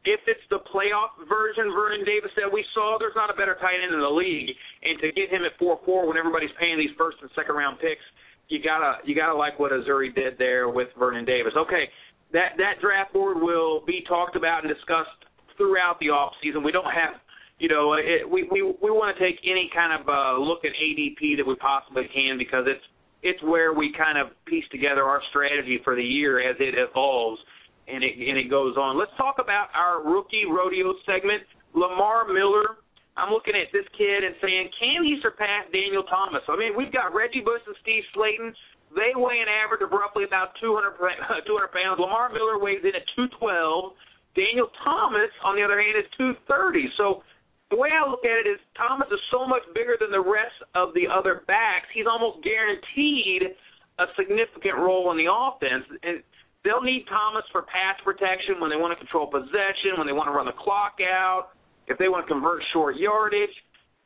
If it's the playoff version Vernon Davis that we saw, there's not a better tight end in the league. And to get him at 4-4 when everybody's paying these first and second round picks, you gotta you gotta like what Azuri did there with Vernon Davis. Okay, that that draft board will be talked about and discussed throughout the off season. We don't have you know, it, we we we want to take any kind of uh, look at ADP that we possibly can because it's it's where we kind of piece together our strategy for the year as it evolves and it and it goes on. Let's talk about our rookie rodeo segment. Lamar Miller. I'm looking at this kid and saying, can he surpass Daniel Thomas? I mean, we've got Reggie Bush and Steve Slaton. They weigh an average of roughly about 200 200 pounds. Lamar Miller weighs in at 212. Daniel Thomas, on the other hand, is 230. So the way I look at it is Thomas is so much bigger than the rest of the other backs. He's almost guaranteed a significant role in the offense. And they'll need Thomas for pass protection when they want to control possession, when they want to run the clock out, if they want to convert short yardage.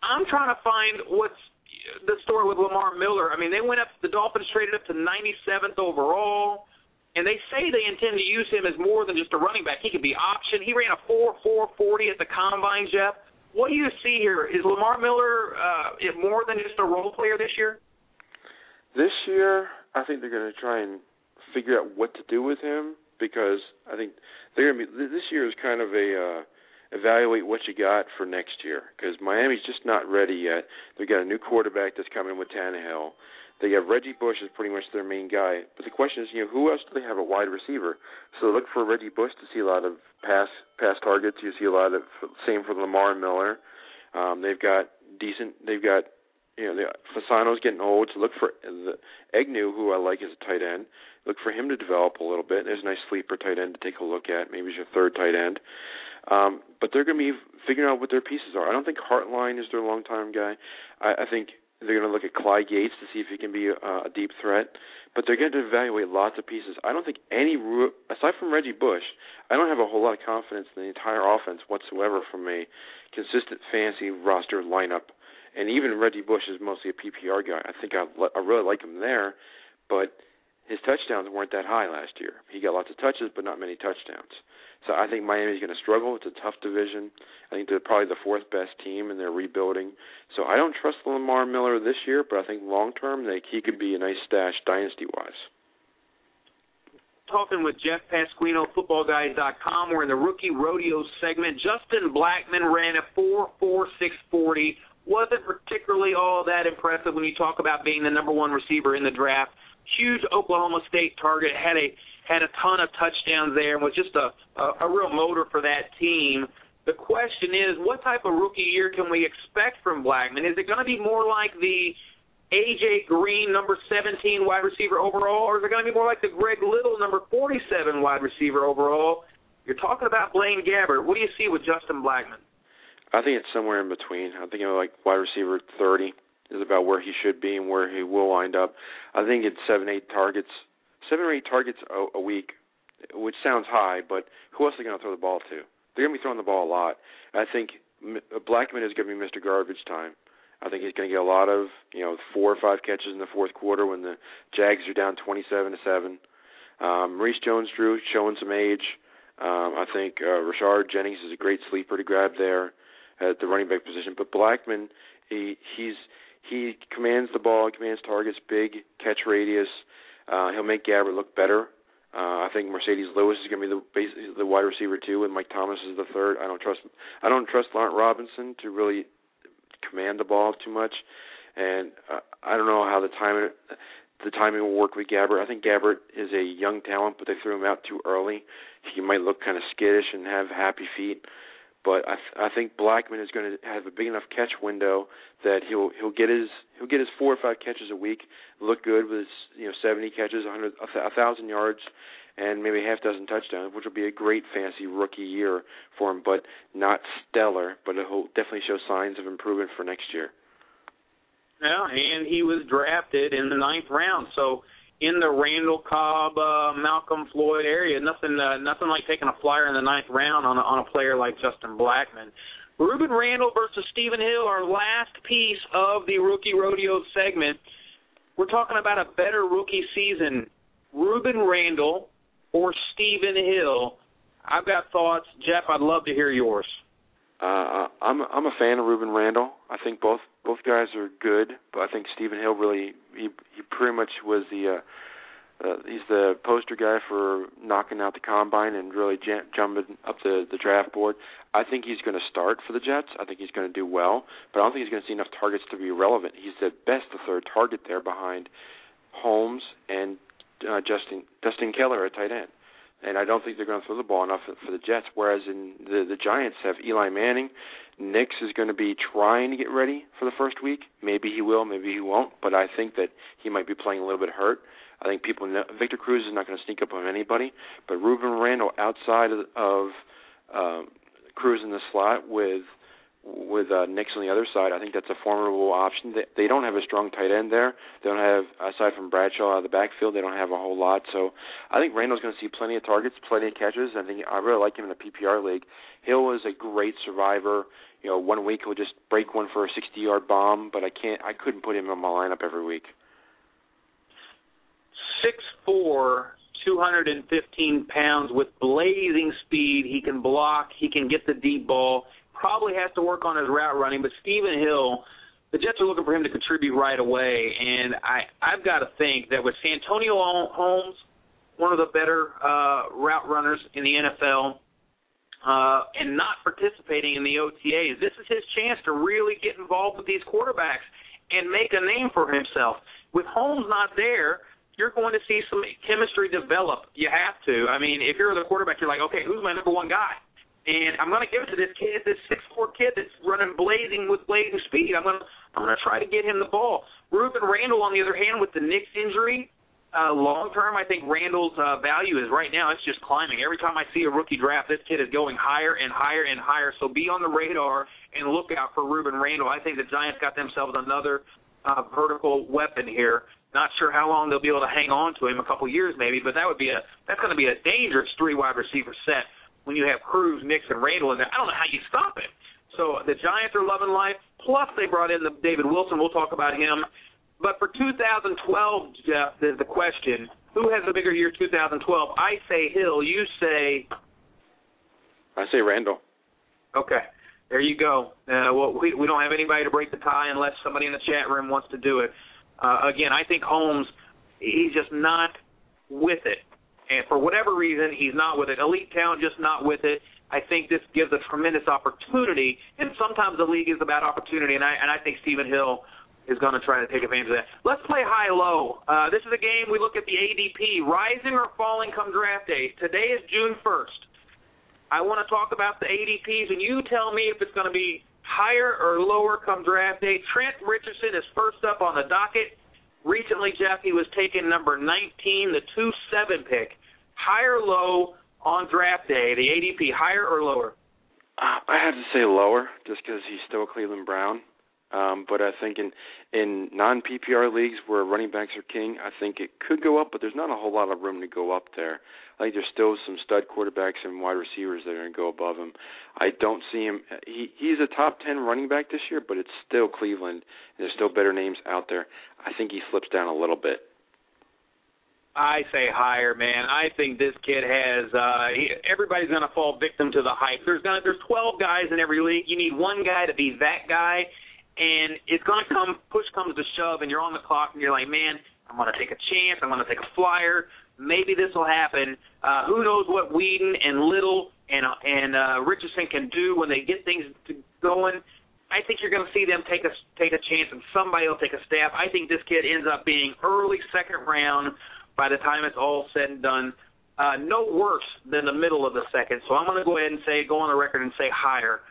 I'm trying to find what's the story with Lamar Miller. I mean, they went up. The Dolphins traded up to 97th overall, and they say they intend to use him as more than just a running back. He could be option. He ran a 4.440 at the combine, Jeff. What do you see here? Is Lamar Miller uh, more than just a role player this year? This year, I think they're going to try and figure out what to do with him because I think they're going to be. This year is kind of a uh, evaluate what you got for next year because Miami's just not ready yet. They've got a new quarterback that's coming with Tannehill. They have Reggie Bush as pretty much their main guy. But the question is, you know, who else do they have a wide receiver? So look for Reggie Bush to see a lot of pass pass targets. You see a lot of same for Lamar Miller. Um, they've got decent. They've got you know, the, Fasano's getting old, so look for the Egnew, who I like as a tight end. Look for him to develop a little bit. There's a nice sleeper tight end to take a look at. Maybe he's your third tight end. Um, but they're going to be figuring out what their pieces are. I don't think Hartline is their long-time guy. I, I think they're going to look at Clyde Gates to see if he can be a, a deep threat, but they're going to evaluate lots of pieces. I don't think any, aside from Reggie Bush, I don't have a whole lot of confidence in the entire offense whatsoever from a consistent fantasy roster lineup. And even Reggie Bush is mostly a PPR guy. I think I, I really like him there, but his touchdowns weren't that high last year. He got lots of touches, but not many touchdowns. So I think Miami's going to struggle. It's a tough division. I think they're probably the fourth best team, and they're rebuilding. So I don't trust Lamar Miller this year, but I think long term, he could be a nice stash dynasty wise. Talking with Jeff Pasquino, FootballGuys.com. We're in the rookie rodeo segment. Justin Blackmon ran a four four six forty. Wasn't particularly all that impressive when you talk about being the number one receiver in the draft. Huge Oklahoma State target. Had a had a ton of touchdowns there and was just a, a, a real motor for that team. The question is, what type of rookie year can we expect from Blackmon? Is it going to be more like the AJ Green, number 17 wide receiver overall, or is it going to be more like the Greg Little, number 47 wide receiver overall? You're talking about Blaine Gabbert. What do you see with Justin Blackmon? I think it's somewhere in between. I think you like wide receiver 30 is about where he should be and where he will wind up. I think it's seven, eight targets seven or eight targets a, a week, which sounds high, but who else are they going to throw the ball to? They're going to be throwing the ball a lot. I think Blackmon is going to be Mr. Garbage time. I think he's going to get a lot of you know four or five catches in the fourth quarter when the Jags are down twenty-seven to seven. Um, Maurice Jones-Drew showing some age. Um, I think uh, Rashard Jennings is a great sleeper to grab there at the running back position. But Blackmon, he he's he commands the ball, commands targets, big catch radius. Uh, he'll make Gabbert look better. Uh, I think Marcedes Lewis is going to be the base, the wide receiver too, and Mike Thomas is the third. I don't trust I don't trust Laurent Robinson to really command the ball too much, and uh, I don't know how the timing the timing will work with Gabbert. I think Gabbert is a young talent, but they threw him out too early. He might look kind of skittish and have happy feet but I, th- I think Blackmon is going to have a big enough catch window that he'll he'll get his he'll get his four or five catches a week, look good with his you know 70 catches, 100 a thousand yards, and maybe a half dozen touchdowns, which will be a great fantasy rookie year for him, but not stellar. But he'll definitely show signs of improvement for next year. Yeah, and he was drafted in the ninth round, so in the Randall Cobb, uh, Malcom Floyd area. Nothing, uh, nothing like taking a flyer in the ninth round on a, on a player like Justin Blackmon. Rueben Randle versus Stephen Hill, our last piece of the rookie rodeo segment. we're talking about a better rookie season. Rueben Randle or Stephen Hill. I've got thoughts. Jeff, I'd love to hear yours. Uh, I'm I'm a fan of Rueben Randle. I think both both guys are good, but I think Stephen Hill really he he pretty much was the uh, uh, he's the poster guy for knocking out the combine and really jam- jumping up the the draft board. I think he's going to start for the Jets. I think he's going to do well, but I don't think he's going to see enough targets to be relevant. He's the best the third target there behind Holmes and uh, Dustin Dustin Keller at tight end and I don't think they're going to throw the ball enough for the Jets. Whereas in the the Giants have Eli Manning, Nicks is going to be trying to get ready for the first week. Maybe he will, maybe he won't. But I think that he might be playing a little bit hurt. I think people know Victor Cruz is not going to sneak up on anybody. But Rueben Randle outside of, of um, Cruz in the slot with with uh, Nicks on the other side, I think that's a formidable option. They, they don't have a strong tight end there. They don't have, aside from Bradshaw out of the backfield, they don't have a whole lot. So I think Randle's going to see plenty of targets, plenty of catches. I think I really like him in the PPR league. Hill is a great survivor. You know, one week he'll just break one for a 60-yard bomb, but I can't, I couldn't put him in my lineup every week. Six four, 215 pounds with blazing speed. He can block. He can get the deep ball probably has to work on his route running, but Stephen Hill, the Jets are looking for him to contribute right away, and I I've got to think that with Santonio Holmes, one of the better uh, route runners in the NFL, uh, and not participating in the OTAs, this is his chance to really get involved with these quarterbacks and make a name for himself. With Holmes not there, you're going to see some chemistry develop. You have to. I mean, if you're the quarterback, you're like, okay, who's my number one guy? And I'm going to give it to this kid, this six four kid that's running blazing with blazing speed. I'm going to I'm going to try to get him the ball. Rueben Randle, on the other hand, with the Nicks injury, uh, long term, I think Randle's uh, value is right now it's just climbing. Every time I see a rookie draft, this kid is going higher and higher and higher. So be on the radar and look out for Rueben Randle. I think the Giants got themselves another uh, vertical weapon here. Not sure how long they'll be able to hang on to him, a couple years maybe, but that would be a that's going to be a dangerous three wide receiver set when you have Cruz, Nicks, and Randle in there. I don't know how you stop it. So the Giants are loving life. Plus, they brought in the David Wilson. We'll talk about him. But for 2012, Jeff, the, the question: Who has a bigger year? 2012. I say Hill. You say. I say Randle. Okay. There you go. Uh, well, we we don't have anybody to break the tie unless somebody in the chat room wants to do it. Uh, again, I think Holmes, he's just not with it and for whatever reason, he's not with it. Elite talent, just not with it. I think this gives a tremendous opportunity, and sometimes the league is about opportunity, and I and I think Stephen Hill is going to try to take advantage of that. Let's play high low. Uh, this is a game we look at the ADP, rising or falling come draft day. Today is June 1st. I want to talk about the ADPs, and you tell me if it's going to be higher or lower come draft day. Trent Richardson is first up on the docket. Recently, Jeff, he was taken number 19, the 2-7 pick higher low on draft day, the ADP, higher or lower? Uh, I have to say lower, just because he's still a Cleveland Brown. Um, but I think in in non PPR leagues where running backs are king, I think it could go up, but there's not a whole lot of room to go up there. I think there's still some stud quarterbacks and wide receivers that are going to go above him. I don't see him. He he's a top ten running back this year, but it's still Cleveland, and there's still better names out there. I think he slips down a little bit. I say higher, man. I think this kid has. uh he, Everybody's going to fall victim to the hype. There's going to there's 12 guys in every league. You need one guy to be that guy, and it's going to come. Push comes to shove, and you're on the clock, and you're like, man, I'm going to take a chance. I'm going to take a flyer. Maybe this will happen. Uh, who knows what Weeden and Little and and uh, Richardson can do when they get things going. I think you're going to see them take a take a chance, and somebody will take a stab. I think this kid ends up being early second round by the time it's all said and done, uh, no worse than the middle of the second. So I'm going to go ahead and say, go on the record and say higher.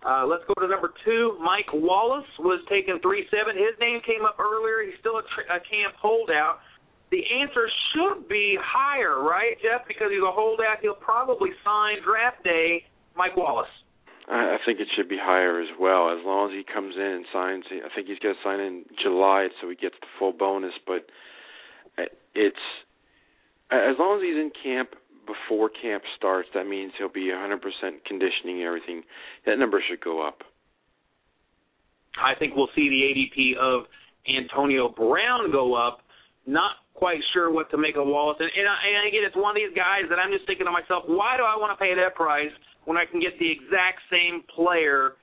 Uh, let's go to number two. Mike Wallace was taken 3 7. His name came up earlier. He's still a, a camp holdout. The answer should be higher, right, Jeff? Because he's a holdout. He'll probably sign draft day Mike Wallace. I think it should be higher as well. As long as he comes in and signs, I think he's got to sign in July, so he gets the full bonus. But it's as long as he's in camp before camp starts, that means he'll be 100% conditioning and everything. That number should go up. I think we'll see the ADP of Antonio Brown go up. Not quite sure what to make of Wallace. And, and, and again, it's one of these guys that I'm just thinking to myself, why do I want to pay that price when I can get the exact same player,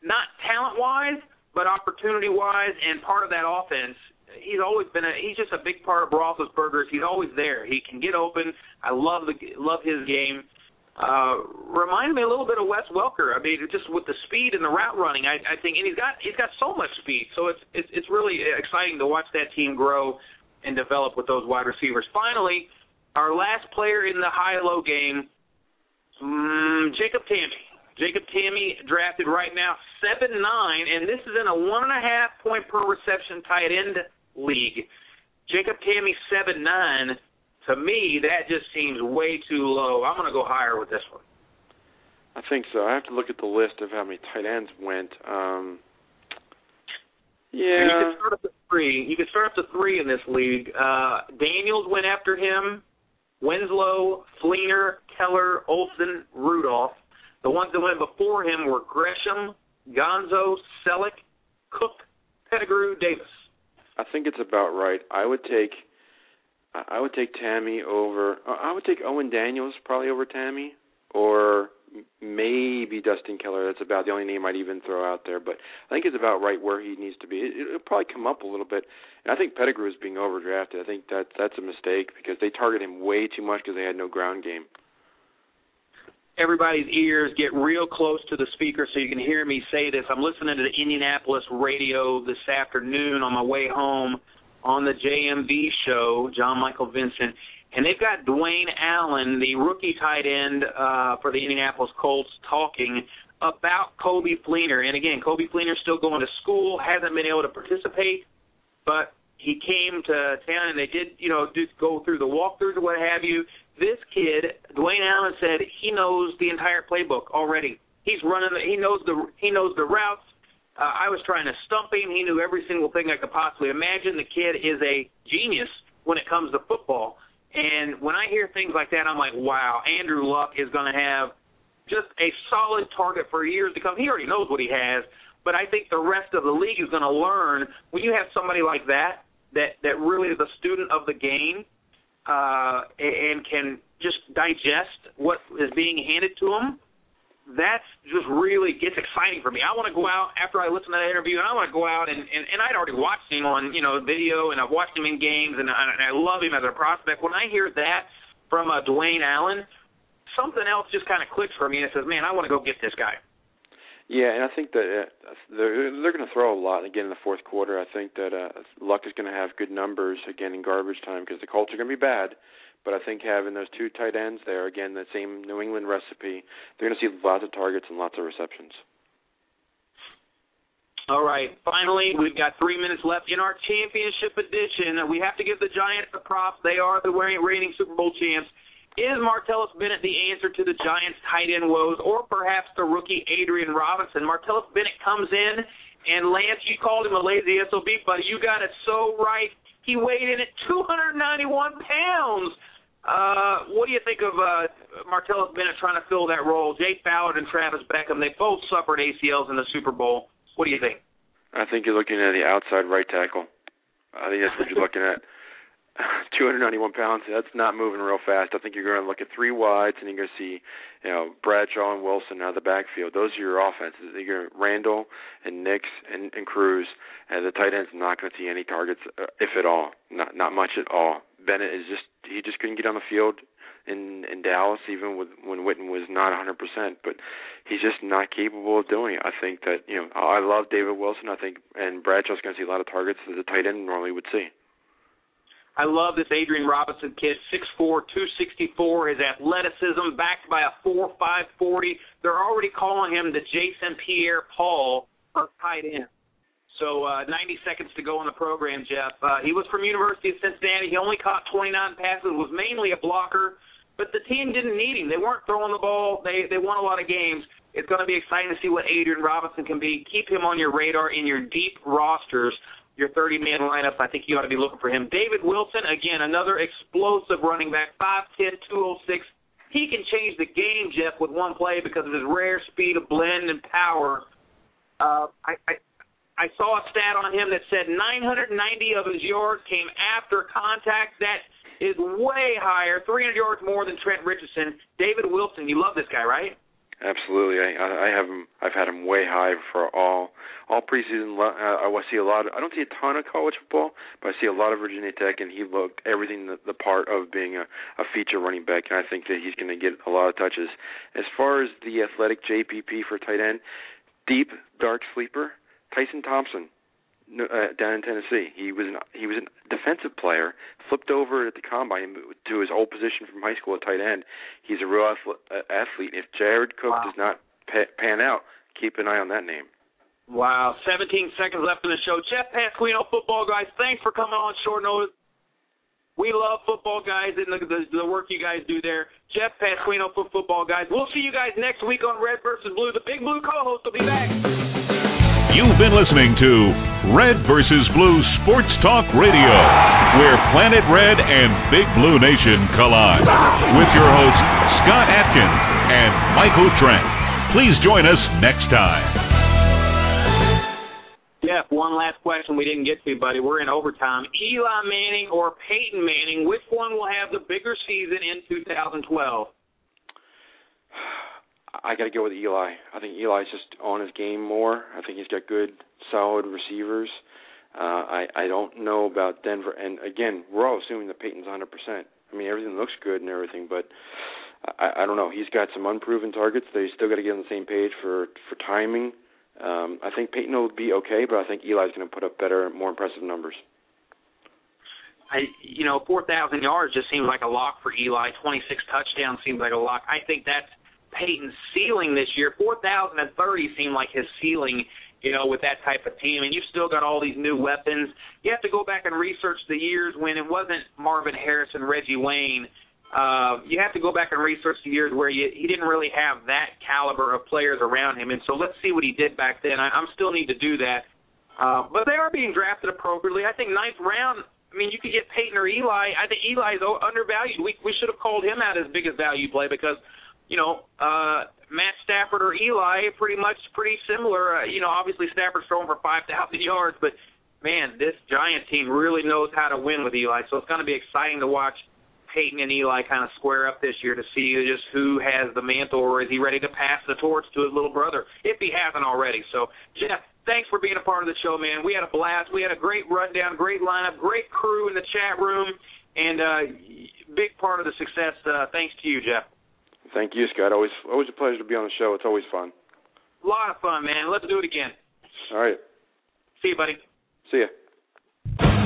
not talent wise, but opportunity wise, and part of that offense? He's always been a he's just a big part of Roethlisberger's. He's always there. He can get open. I love the love his game. Uh, reminded me a little bit of Wes Welker. I mean, just with the speed and the route running, I, I think, and he's got he's got so much speed. So it's it's it's really exciting to watch that team grow and develop with those wide receivers. Finally, our last player in the high-low game, um, Jacob Tamme. Jacob Tamme drafted right now seven nine, and this is in a one and a half point per reception tight end league. Jacob Tamme seven nine to me, that just seems way too low. I'm going to go higher with this one. I think so. I have to look at the list of how many tight ends went. Um, yeah. You could start three. You could start up to three in this league. Uh, Daniels went after him. Winslow, Fleener, Keller, Olsen, Rudolph. The ones that went before him were Gresham, Gonzo, Celek, Cook, Pettigrew, Davis. I think it's about right. I would take I would take Tamme over. I would take Owen Daniels probably over Tamme, or maybe Dustin Keller. That's about the only name I'd even throw out there. But I think it's about right where he needs to be. It, will probably come up a little bit. And I think Pettigrew is being overdrafted. I think that that's a mistake because they target him way too much because they had no ground game. Everybody's ears get real close to the speaker so you can hear me say this. I'm listening to the Indianapolis radio this afternoon on my way home on the JMV show, John Michael Vincent, and they've got Dwayne Allen, the rookie tight end uh, for the Indianapolis Colts, talking about Coby Fleener. And again, Coby Fleener's still going to school, hasn't been able to participate, but he came to town and they did, you know, do go through the walkthroughs or what have you. This kid, Dwayne Allen said he knows the entire playbook already. He's running the, he knows the he knows the routes, uh, I was trying to stump him. He knew every single thing I could possibly imagine. The kid is a genius when it comes to football. And when I hear things like that, I'm like, wow, Andrew Luck is going to have just a solid target for years to come. He already knows what he has, but I think the rest of the league is going to learn when you have somebody like that that that really is a student of the game uh, and can just digest what is being handed to him that's just really gets exciting for me. I want to go out after I listen to that interview, and I want to go out and, and and I'd already watched him on you know video, and I've watched him in games, and I, and I love him as a prospect. When I hear that from uh, Dwayne Allen, something else just kind of clicks for me and it says, man, I want to go get this guy. Yeah, and I think that uh, they're they're going to throw a lot again in the fourth quarter. I think that uh, Luck is going to have good numbers again in garbage time because the Colts are going to be bad. But I think having those two tight ends there, again, the same New England recipe, they're going to see lots of targets and lots of receptions. All right. Finally, we've got three minutes left in our championship edition. We have to give the Giants the props. They are the reigning Super Bowl champs. Is Martellus Bennett the answer to the Giants' tight end woes, or perhaps the rookie Adrien Robinson? Martellus Bennett comes in, and Lance, you called him a lazy SOB, but you got it so right. He weighed in at 291 pounds. Uh, what do you think of uh, Martellus Bennett trying to fill that role? Jake Ballard and Travis Beckum, they both suffered ACLs in the Super Bowl. What do you think? I think you're looking at the outside right tackle. I think that's what you're looking at. 291 pounds. That's not moving real fast. I think you're going to look at three wides, and you're going to see, you know, Bradshaw and Wilson out of the backfield. Those are your offenses. You're Randle and Nicks and, and Cruz, and the tight end's not going to see any targets, uh, if at all. Not not much at all. Bennett is just he just couldn't get on the field in in Dallas, even with when Witten was not 100%. But he's just not capable of doing it. I think that you know I love David Wilson. I think and Bradshaw's going to see a lot of targets that the tight end normally would see. I love this Adrien Robinson kid, 6'4", 264, his athleticism backed by a 4'5", 40. They're already calling him the Jason Pierre-Paul of tight end. So uh, 90 seconds to go in the program, Jeff. Uh, he was from University of Cincinnati. He only caught 29 passes, was mainly a blocker, but the team didn't need him. They weren't throwing the ball. They they won a lot of games. It's going to be exciting to see what Adrien Robinson can be. Keep him on your radar in your deep rosters your 30 man lineup. I think you ought to be looking for him. David Wilson, again, another explosive running back, 5'10, 206. He can change the game, Jeff, with one play because of his rare speed of blend and power. Uh, I, I I saw a stat on him that said 990 of his yards came after contact. That is way higher, 300 yards more than Trent Richardson. David Wilson, you love this guy, right? Absolutely, I, I have him. I've had him way high for all all preseason. Uh, I see a lot. Of, I don't see a ton of college football, but I see a lot of Virginia Tech, and he looked everything the, the part of being a, a feature running back. And I think that he's going to get a lot of touches. As far as the athletic JPP for tight end, deep dark sleeper, Tyson Thompson uh, down in Tennessee. He was an he was a defensive player, flipped over at the combine to his old position from high school at tight end. He's a real athlete. If Jared Cook wow. does not pan out, keep an eye on that name. Wow, 17 seconds left in the show. Jeff Pasquino, football guys, thanks for coming on short notice. We love football guys and the, the, the work you guys do there. Jeff Pasquino for football guys. We'll see you guys next week on Red versus Blue. The Big Blue co-host will be back. You've been listening to Red versus Blue Sports Talk Radio, where Planet Red and Big Blue Nation collide. With your hosts, Scott Atkins and Michael Trent. Please join us next time. Jeff, one last question we didn't get to, buddy. We're in overtime. Eli Manning or Peyton Manning, which one will have the bigger season in 2012? I got to go with Eli. I think Eli's just on his game more. I think he's got good, solid receivers. Uh, I I don't know about Denver, and again, we're all assuming that Peyton's 100%. I mean, everything looks good and everything, but I, I don't know. He's got some unproven targets he's still got to get on the same page for for timing um, I think Peyton will be okay, but I think Eli's going to put up better, more impressive numbers. I, you know, 4,000 yards just seems like a lock for Eli. 26 touchdowns seems like a lock. I think that's Peyton's ceiling this year. 4,030 seemed like his ceiling, you know, with that type of team. And you've still got all these new weapons. You have to go back and research the years when it wasn't Marvin Harrison, Reggie Wayne uh, you have to go back and research the years where you, he didn't really have that caliber of players around him. And so let's see what he did back then. I, I'm still need to do that. Uh, but they are being drafted appropriately. I think ninth round. I mean, you could get Peyton or Eli. I think Eli is undervalued. We we should have called him out as biggest value play because, you know, uh, Matt Stafford or Eli pretty much pretty similar. Uh, you know, obviously Stafford's throwing for five thousand yards, but man, this Giant team really knows how to win with Eli. So it's going to be exciting to watch Peyton and Eli kind of square up this year to see just who has the mantle, or is he ready to pass the torch to his little brother if he hasn't already. So, Jeff, thanks for being a part of the show, man. We had a blast. We had a great rundown, great lineup, great crew in the chat room, and uh, big part of the success. Uh, thanks to you, Jeff. Thank you, Scott. Always, always a pleasure to be on the show. It's always fun. A lot of fun, man. Let's do it again. All right. See you, buddy. See ya.